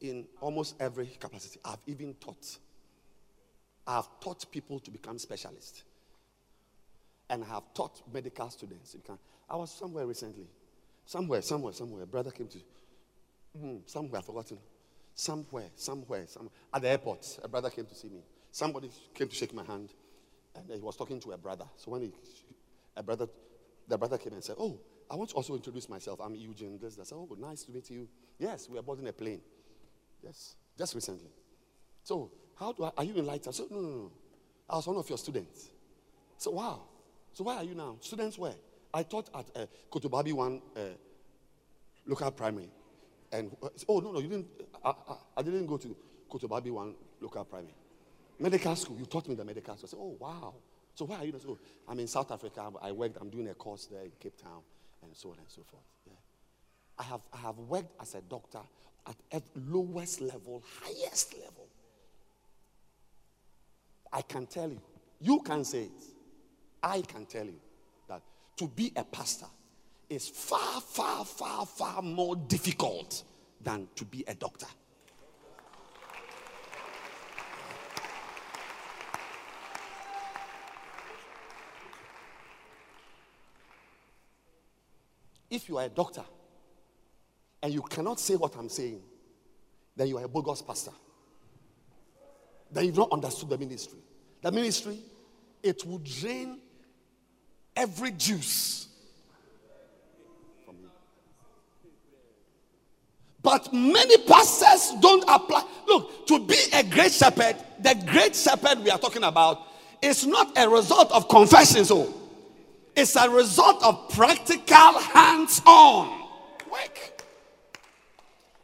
Speaker 1: In almost every capacity, I've even taught. I've taught people to become specialists. And I have taught medical students. I was somewhere recently. Somewhere, somewhere, somewhere. A brother came to. Mm, somewhere, I've forgotten. Somewhere, somewhere, somewhere. At the airport, a brother came to see me. Somebody came to shake my hand. And he was talking to a brother. So when he, a brother, the brother came and said, Oh, I want to also introduce myself. I'm Eugene. I said, Oh, nice to meet you. Yes, we are boarding a plane. Yes, just recently. So, how do I, are you light? I No, no, no. I was one of your students. So, wow. So, where are you now? Students where? I taught at uh, Kotobabi 1 uh, local primary. And, uh, oh, no, no, you didn't. I, I, I didn't go to Kotobabi 1 local primary. Medical school. You taught me the medical school. I said, oh, wow. So why are you? So I'm in South Africa. I worked. I'm doing a course there in Cape Town and so on and so forth. Yeah. I have, I have worked as a doctor at lowest level, highest level. I can tell you, you can say it. I can tell you that to be a pastor is far, far, far, far more difficult than to be a doctor. If you are a doctor and you cannot say what I'm saying, then you are a bogus pastor. Then you've not understood the ministry. The ministry, it will drain every juice from you. But many pastors don't apply. Look, to be a great shepherd, the great shepherd we are talking about is not a result of confession. So oh. it's a result of practical hands-on work.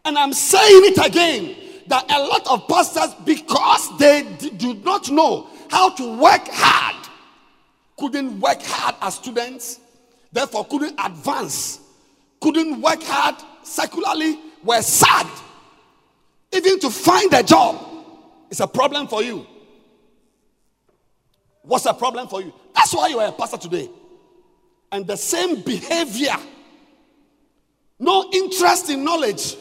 Speaker 1: And I'm saying it again that a lot of pastors, because they d- do not know how to work hard, couldn't work hard as students, therefore couldn't advance, couldn't work hard secularly, were sad. Even to find a job is a problem for you. What's a problem for you? That's why you are a pastor today. And the same behavior, no interest in knowledge,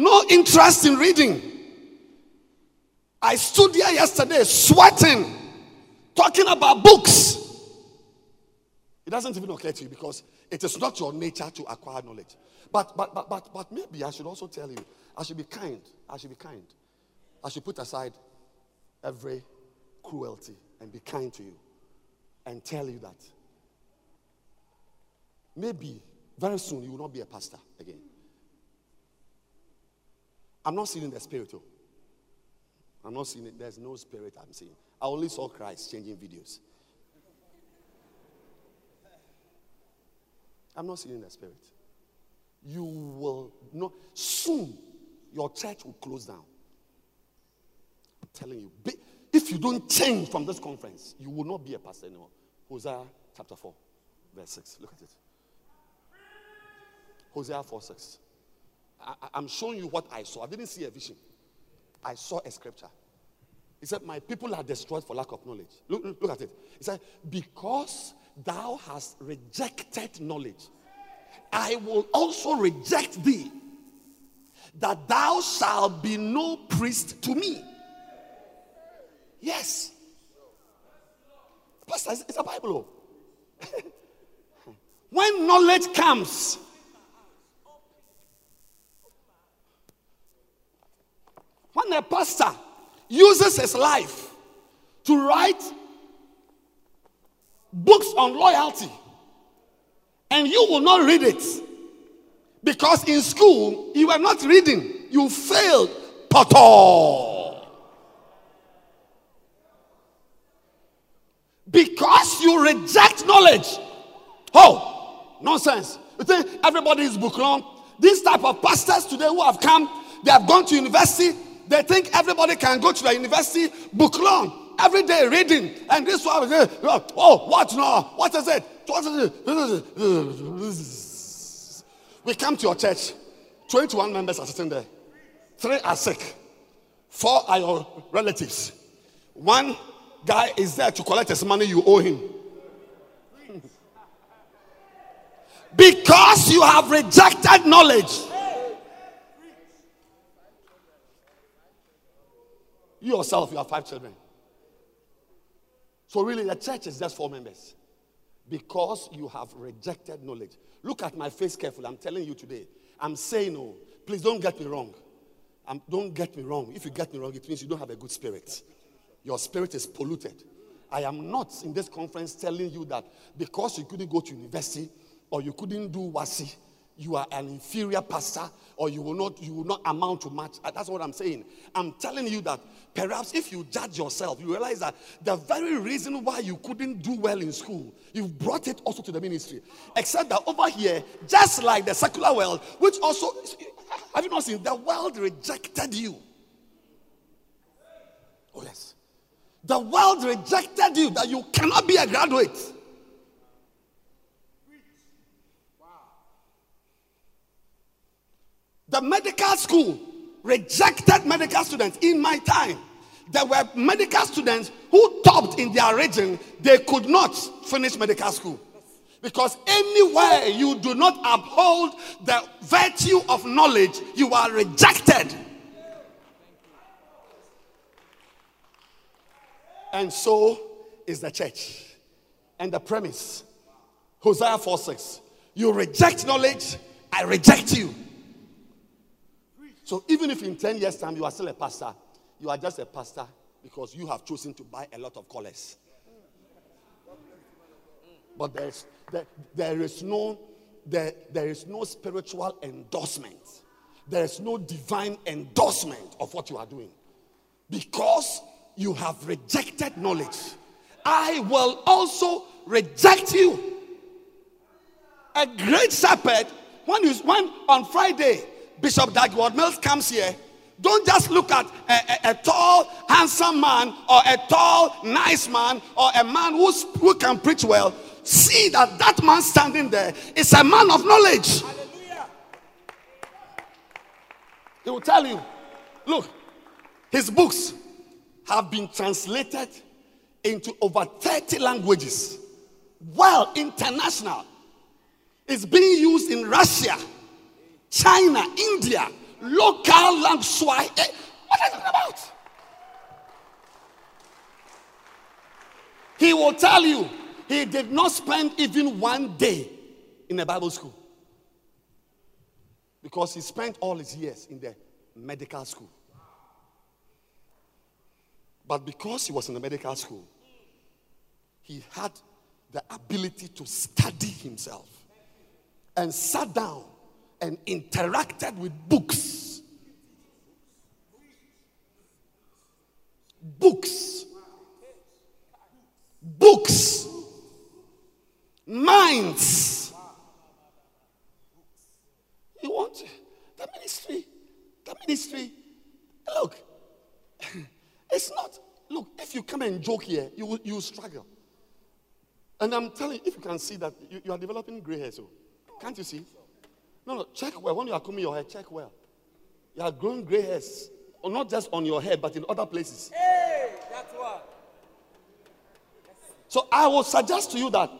Speaker 1: no interest in reading. I stood here yesterday sweating, talking about books. It doesn't even occur to you because it is not your nature to acquire knowledge. But but but but but maybe I should also tell you, I should be kind. I should be kind. I should put aside every cruelty and be kind to you and tell you that maybe very soon you will not be a pastor again. I'm not seeing the spirit. Oh. I'm not seeing it. There's no spirit I'm seeing. I only saw Christ changing videos. I'm not seeing the spirit. You will not soon your church will close down. I'm telling you. If you don't change from this conference, you will not be a pastor anymore. Hosea chapter 4, verse 6. Look at it. Hosea 4 6. I, am showing you what I saw. I didn't see a vision. I saw a scripture. He said, My people are destroyed for lack of knowledge. Look, look, at it. He said, Because thou hast rejected knowledge, I will also reject thee, that thou shalt be no priest to me. Yes. Pastor, it's a Bible. Oh. [laughs] when knowledge comes, a pastor uses his life to write books on loyalty and you will not read it because in school you were not reading, you failed. Pato. Because you reject knowledge. Oh, nonsense. You think everybody is book long? These type of pastors today who have come, they have gone to university, they think everybody can go to the university book long every day reading, and this one, oh, oh, what now? What is it? What is it? We come to your church, 21 members are sitting there. Three are sick, four are your relatives. One guy is there to collect his money you owe him. Because you have rejected knowledge. You yourself, you have five children. So, really, the church is just four members because you have rejected knowledge. Look at my face carefully. I'm telling you today. I'm saying, oh, please don't get me wrong. Um, don't get me wrong. If you get me wrong, it means you don't have a good spirit. Your spirit is polluted. I am not in this conference telling you that because you couldn't go to university or you couldn't do WASSCE you are an inferior pastor or you will not you will not amount to much. Uh, that's what i'm saying. I'm telling you that perhaps if you judge yourself you realize that the very reason why you couldn't do well in school you've brought it also to the ministry. Except that over here just like the secular world which also have you not seen the world rejected you. Oh yes. The world rejected you that you cannot be a graduate The medical school rejected medical students in my time. There were medical students who topped in their region, they could not finish medical school. Because anywhere you do not uphold the virtue of knowledge, you are rejected. And so is the church. And the premise Hosea 4 6. You reject knowledge, I reject you. So even if in 10 years' time you are still a pastor, you are just a pastor because you have chosen to buy a lot of collars. But there's, there, there is no there, there is no spiritual endorsement. There is no divine endorsement of what you are doing. Because you have rejected knowledge. I will also reject you. A great shepherd, when, you, when on Friday, Bishop Dag Heward-Mills comes here, don't just look at a, a, a, tall, handsome man or a tall, nice man or a man who's, who can preach well. See that that man standing there is a man of knowledge. Hallelujah. He will tell you, look, his books have been translated into over 30 languages. Well, international. It's being used in Russia, China, India, local language. Swahili. Eh, what is it about? He will tell you he did not spend even one day in a Bible school because he spent all his years in the medical school. But because he was in the medical school, he had the ability to study himself and sat down and interacted with books. Books. Books. Minds. You want the ministry? The ministry. Look, [laughs] it's not. Look, if you come and joke here, you will, you struggle. And I'm telling you, if you can see that you, you are developing gray hair, so oh. can't you see? No, no, check well. When you are combing your hair, check well. You are growing gray hairs, or not just on your head, but in other places.
Speaker 3: Hey, that's what.
Speaker 1: So I will suggest to you that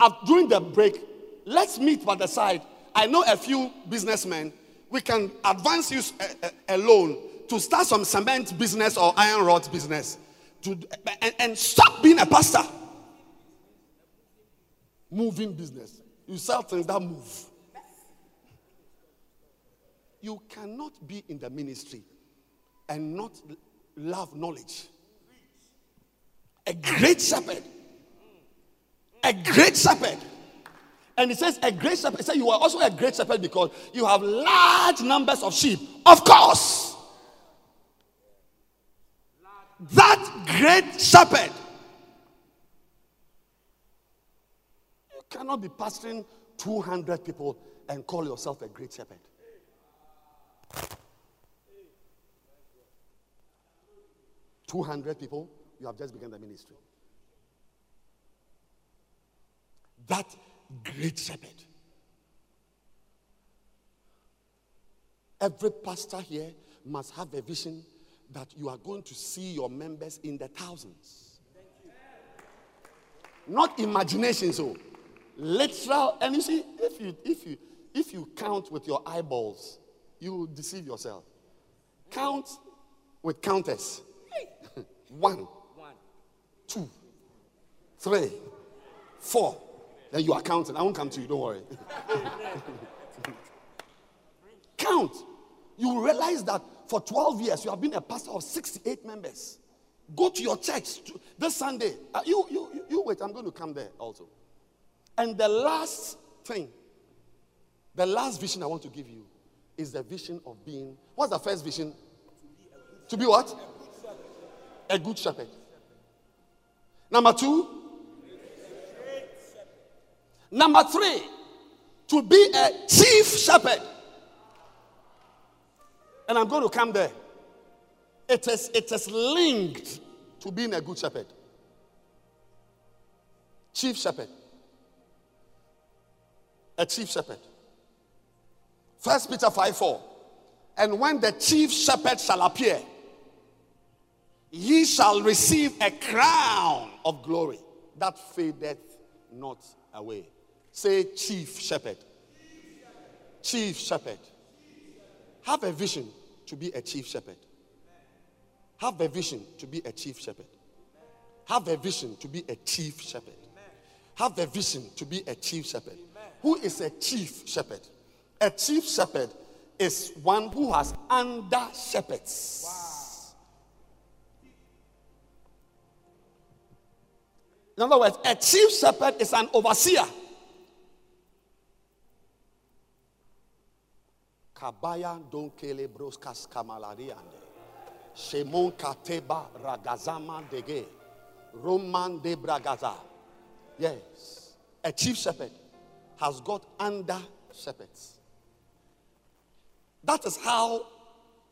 Speaker 1: after during the break, let's meet by the side. I know a few businessmen. We can advance you a, a, a loan to start some cement business or iron rod business. To, and, and stop being a pastor. Moving business. You sell things that move. You cannot be in the ministry and not love knowledge. A great shepherd. A great shepherd. And he says, a great shepherd. He said, You are also a great shepherd because you have large numbers of sheep. Of course. That great shepherd. You cannot be pastoring 200 people and call yourself a great shepherd. 200 people, you have just begun the ministry. That great shepherd. Every pastor here must have a vision that you are going to see your members in the thousands. Not imagination, so oh. literal. And you see, if you if you if you count with your eyeballs, you will deceive yourself. Count with counters. One, two, three, four. Then you are counting. I won't come to you, don't worry. [laughs] Count. You realize that for 12 years you have been a pastor of 68 members. Go to your church this Sunday. Uh, you, you, you wait, I'm going to come there also. And the last thing, the last vision I want to give you is the vision of being. What's the first vision? To be what? A good shepherd. Number two. Number three, to be a chief shepherd. And I'm going to come there. It is, it is linked to being a good shepherd. Chief shepherd. A chief shepherd. First Peter 5 4. And when the chief shepherd shall appear, ye shall receive a crown of glory that fadeth not away. Say, chief shepherd. Chief shepherd. Have a vision to be a chief shepherd. Have a vision to be a chief shepherd. Have a vision to be a chief shepherd. Have a vision to be a chief shepherd. Who is a chief shepherd? A chief shepherd is one who has under shepherds. In other words, a chief shepherd is an overseer. Kabaya donkele broskas kamalariande. Shemon kateba ragazama dege. Roman de bragaza. Yes. A chief shepherd has got under shepherds. That is how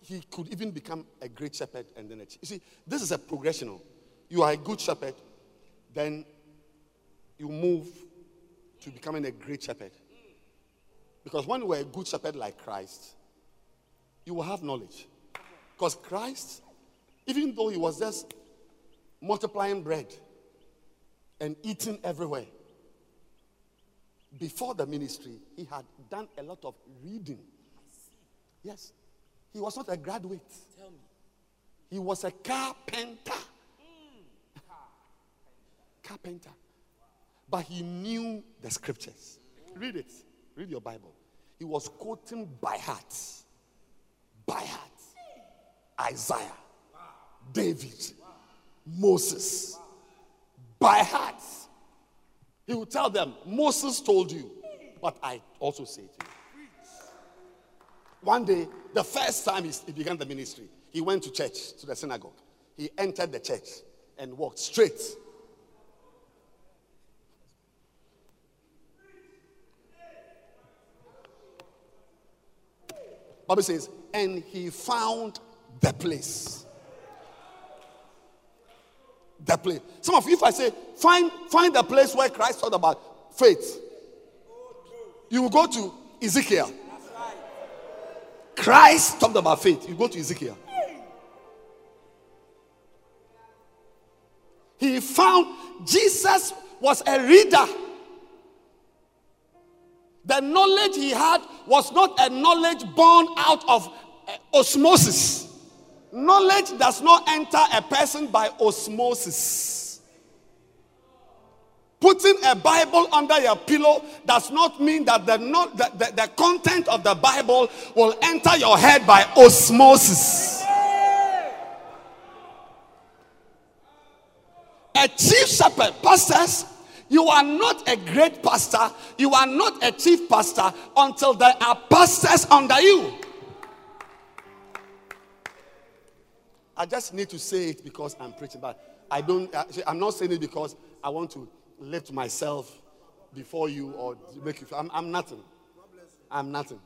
Speaker 1: he could even become a great shepherd and then a chief. You see, this is a progression. You are a good shepherd, then you move to becoming a great shepherd. Because when you are a good shepherd like Christ, you will have knowledge. Because Christ, even though he was just multiplying bread and eating everywhere, before the ministry, he had done a lot of reading. Yes. He was not a graduate. He was a carpenter. Carpenter. But he knew the scriptures. Read it. Read your Bible. He was quoting by heart. By heart. Isaiah. David. Moses. By heart. He would tell them, Moses told you, but I also say to you. One day, the first time he began the ministry, he went to church, to the synagogue. He entered the church and walked straight. Bible says, and he found the place the place. Some of you, if I say, find, find the place where Christ talked about faith, you will go to Ezekiel. Christ talked about faith. You go to Ezekiel. He found Jesus was a reader. The knowledge he had was not a knowledge born out of uh, osmosis. Knowledge does not enter a person by osmosis. Putting a Bible under your pillow does not mean that the, the, the, the content of the Bible will enter your head by osmosis. A chief shepherd, pastors, you are not a great pastor, you are not a chief pastor until there are pastors under you. I just need to say it because I'm preaching, but I don't, uh, I'm not saying it because I want to lift myself before you or make you feel. I'm, I'm nothing. I'm nothing.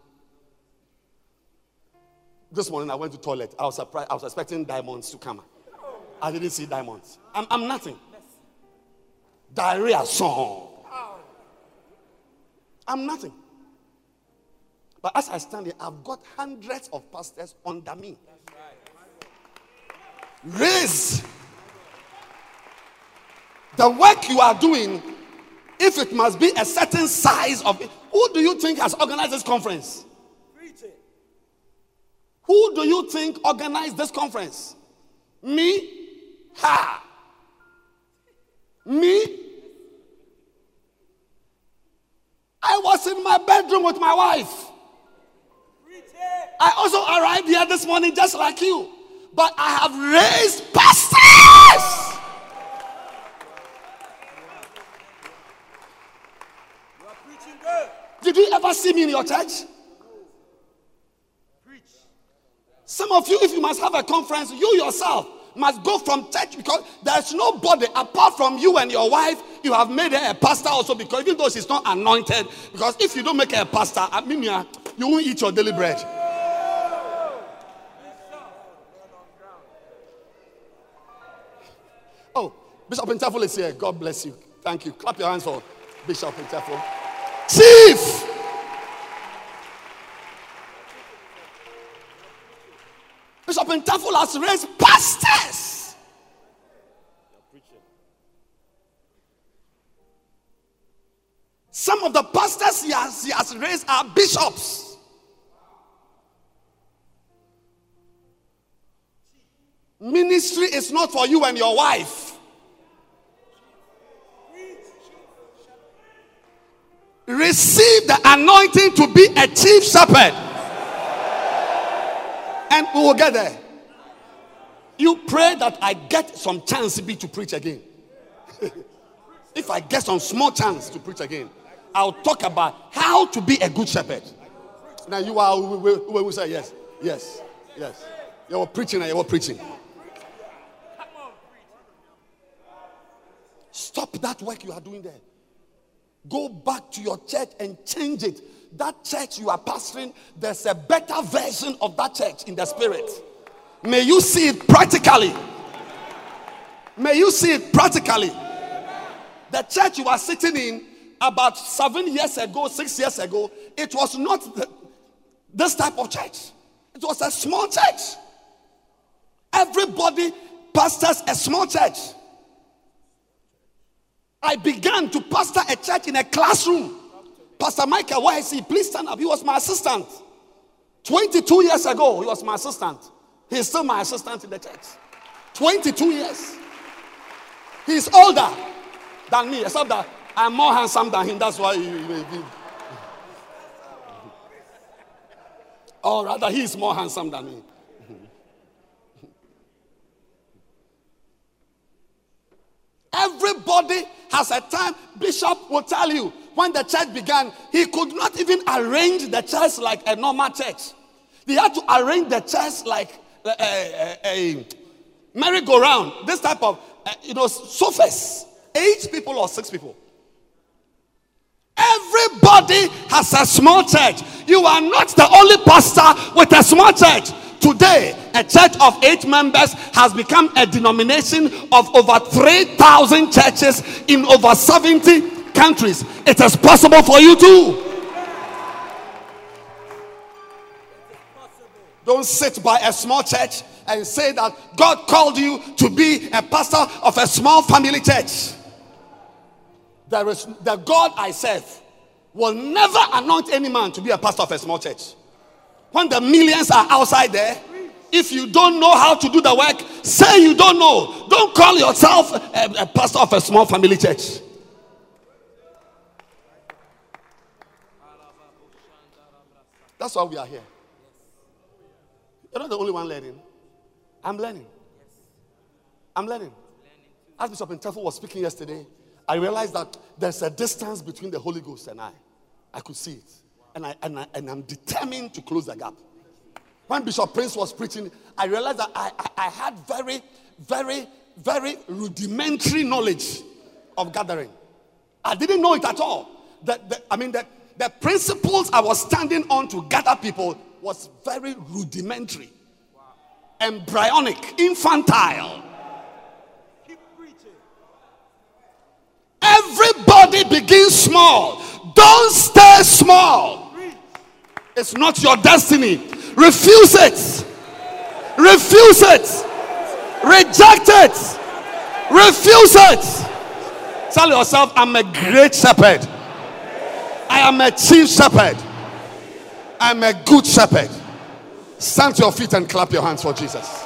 Speaker 1: This morning I went to toilet. I was surprised. I was expecting diamonds to come. I didn't see diamonds. I'm, I'm nothing. Diarrhea song. I'm nothing. But as I stand here, I've got hundreds of pastors under me. Raise the work you are doing. If it must be a certain size of it, who do you think has organized this conference? Who do you think organized this conference? Me? Ha! Me? I was in my bedroom with my wife. I also arrived here this morning just like you but I have raised pastors. Did you ever see me in your church? Some of you, if you must have a conference, you yourself must go from church because there's nobody apart from you and your wife. You have made her a pastor also because even though she's not anointed, because if you don't make her a pastor, I mean, you won't eat your daily bread. Oh, Bishop Nteful is here. God bless you. Thank you. Clap your hands for Bishop Nteful. Chief! Bishop Nteful has raised pastors. Some of the pastors he has, he has raised are bishops. Ministry is not for you and your wife. Receive the anointing to be a chief shepherd. And we will get there. You pray that I get some chance to be to preach again. [laughs] if I get some small chance to preach again, I'll talk about how to be a good shepherd. Now you are we will say yes, yes, yes. You were preaching and you were preaching. Stop that work you are doing there. Go back to your church and change it. That church you are pastoring, there's a better version of that church in the spirit. May you see it practically. May you see it practically. The church you are sitting in about seven years ago, six years ago, it was not the, this type of church. It was a small church. Everybody pastors a small church. I began to pastor a church in a classroom. Pastor Michael, why is he? Please stand up. He was my assistant. 22 years ago, he was my assistant. He's still my assistant in the church. 22 years. He's older than me, except that I'm more handsome than him. That's why he, he, he. Or oh, rather, he's more handsome than me. Everybody has a time. Bishop will tell you when the church began, he could not even arrange the church like a normal church. He had to arrange the church like a, a, a merry-go-round, this type of, uh, you know, sofas. Eight people or six people. Everybody has a small church. You are not the only pastor with a small church. Today, a church of eight members has become a denomination of over 3,000 churches in over 70 countries. It is possible for you too. Don't sit by a small church and say that God called you to be a pastor of a small family church. There is the God I serve will never anoint any man to be a pastor of a small church. When the millions are outside there, if you don't know how to do the work, say you don't know. Don't call yourself a, a pastor of a small family church. That's why we are here. You're not the only one learning. I'm learning. I'm learning. As Bishop Nteful was speaking yesterday, I realized that there's a distance between the Holy Ghost and I. I could see it. And, I, and, I, and I'm determined to close the gap. When Bishop Prince was preaching, I realized that I, I, I had very, very, very rudimentary knowledge of gathering. I didn't know it at all. The, the, I mean, the, the principles I was standing on to gather people was very rudimentary, embryonic, infantile. Everybody begins small. Don't stay small. It's not your destiny. Refuse it. Refuse it. Reject it. Refuse it. Tell yourself, I'm a great shepherd. I am a chief shepherd. I'm a good shepherd. Stand to your feet and clap your hands for Jesus.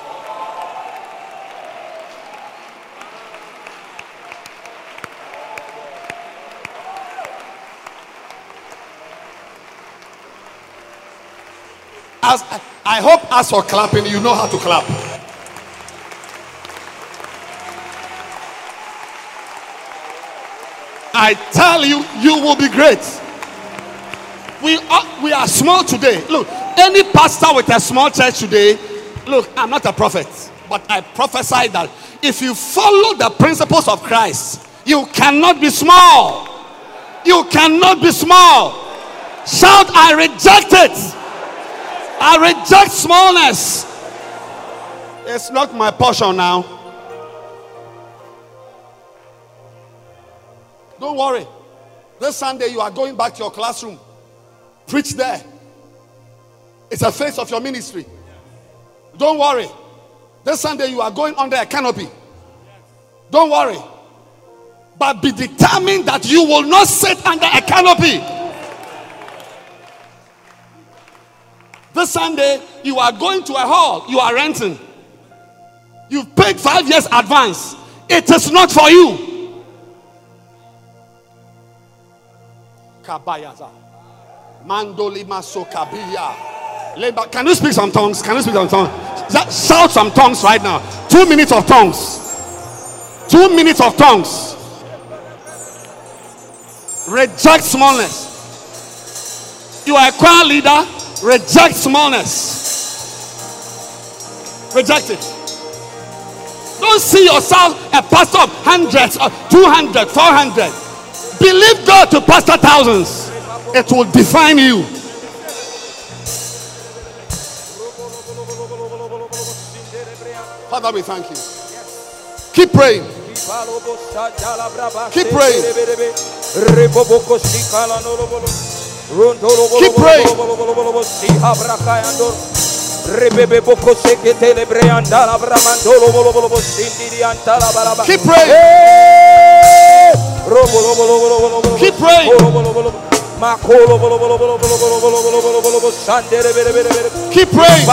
Speaker 1: As, I hope as for clapping, you know how to clap. I tell you, you will be great. We are, we are small today. Look, any pastor with a small church today, look, I'm not a prophet, but I prophesy that if you follow the principles of Christ, you cannot be small. You cannot be small. Shout, I reject it. I reject smallness. It's not my portion now. Don't worry. This Sunday you are going back to your classroom. Preach there. It's a face of your ministry. Don't worry. This Sunday you are going under a canopy. Don't worry. But be determined that you will not sit under a canopy. This Sunday you are going to a hall, you are renting. You've paid five years advance. It is not for you. Kabayaza. Mandolima Sokabiya. Can you speak some tongues? Can you speak some tongues? Shout some tongues right now. Two minutes of tongues. Two minutes of tongues. Reject smallness. You are a choir leader. Reject smallness. Reject it. Don't see yourself a pastor of hundreds, uh, or 200, 400. Believe God to pastor thousands. It will define you. Father, we thank you. Keep praying. Keep praying. Keep praying. Rebebe boko seke telebre andala bramandolo bolo bolo bolo sindiri antala baraba. Keep praying. Keep praying. Keep praying.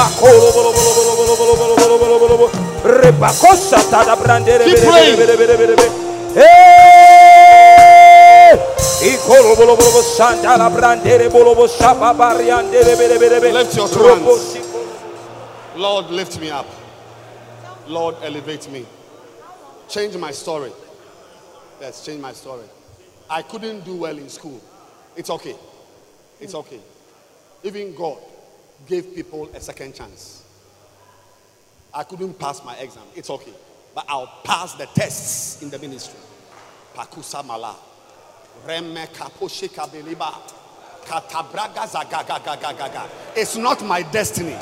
Speaker 1: Keep praying. Lift your hands. Lord, lift me up. Lord, elevate me. Change my story. Let's change my story. I couldn't do well in school. It's okay. It's okay. Even God gave people a second chance. I couldn't pass my exam. It's okay. But I'll pass the tests in the ministry. Pakusa mala. Reme kaposhika beliba. Katabraga zagagagagaga. It's not my destiny.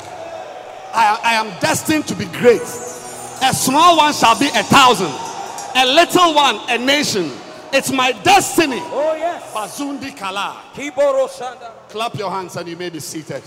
Speaker 1: I, I am destined to be great. A small one shall be a thousand, a little one a nation. It's my destiny. Oh, yes. Bazundi Kala. Clap your hands and you may be seated.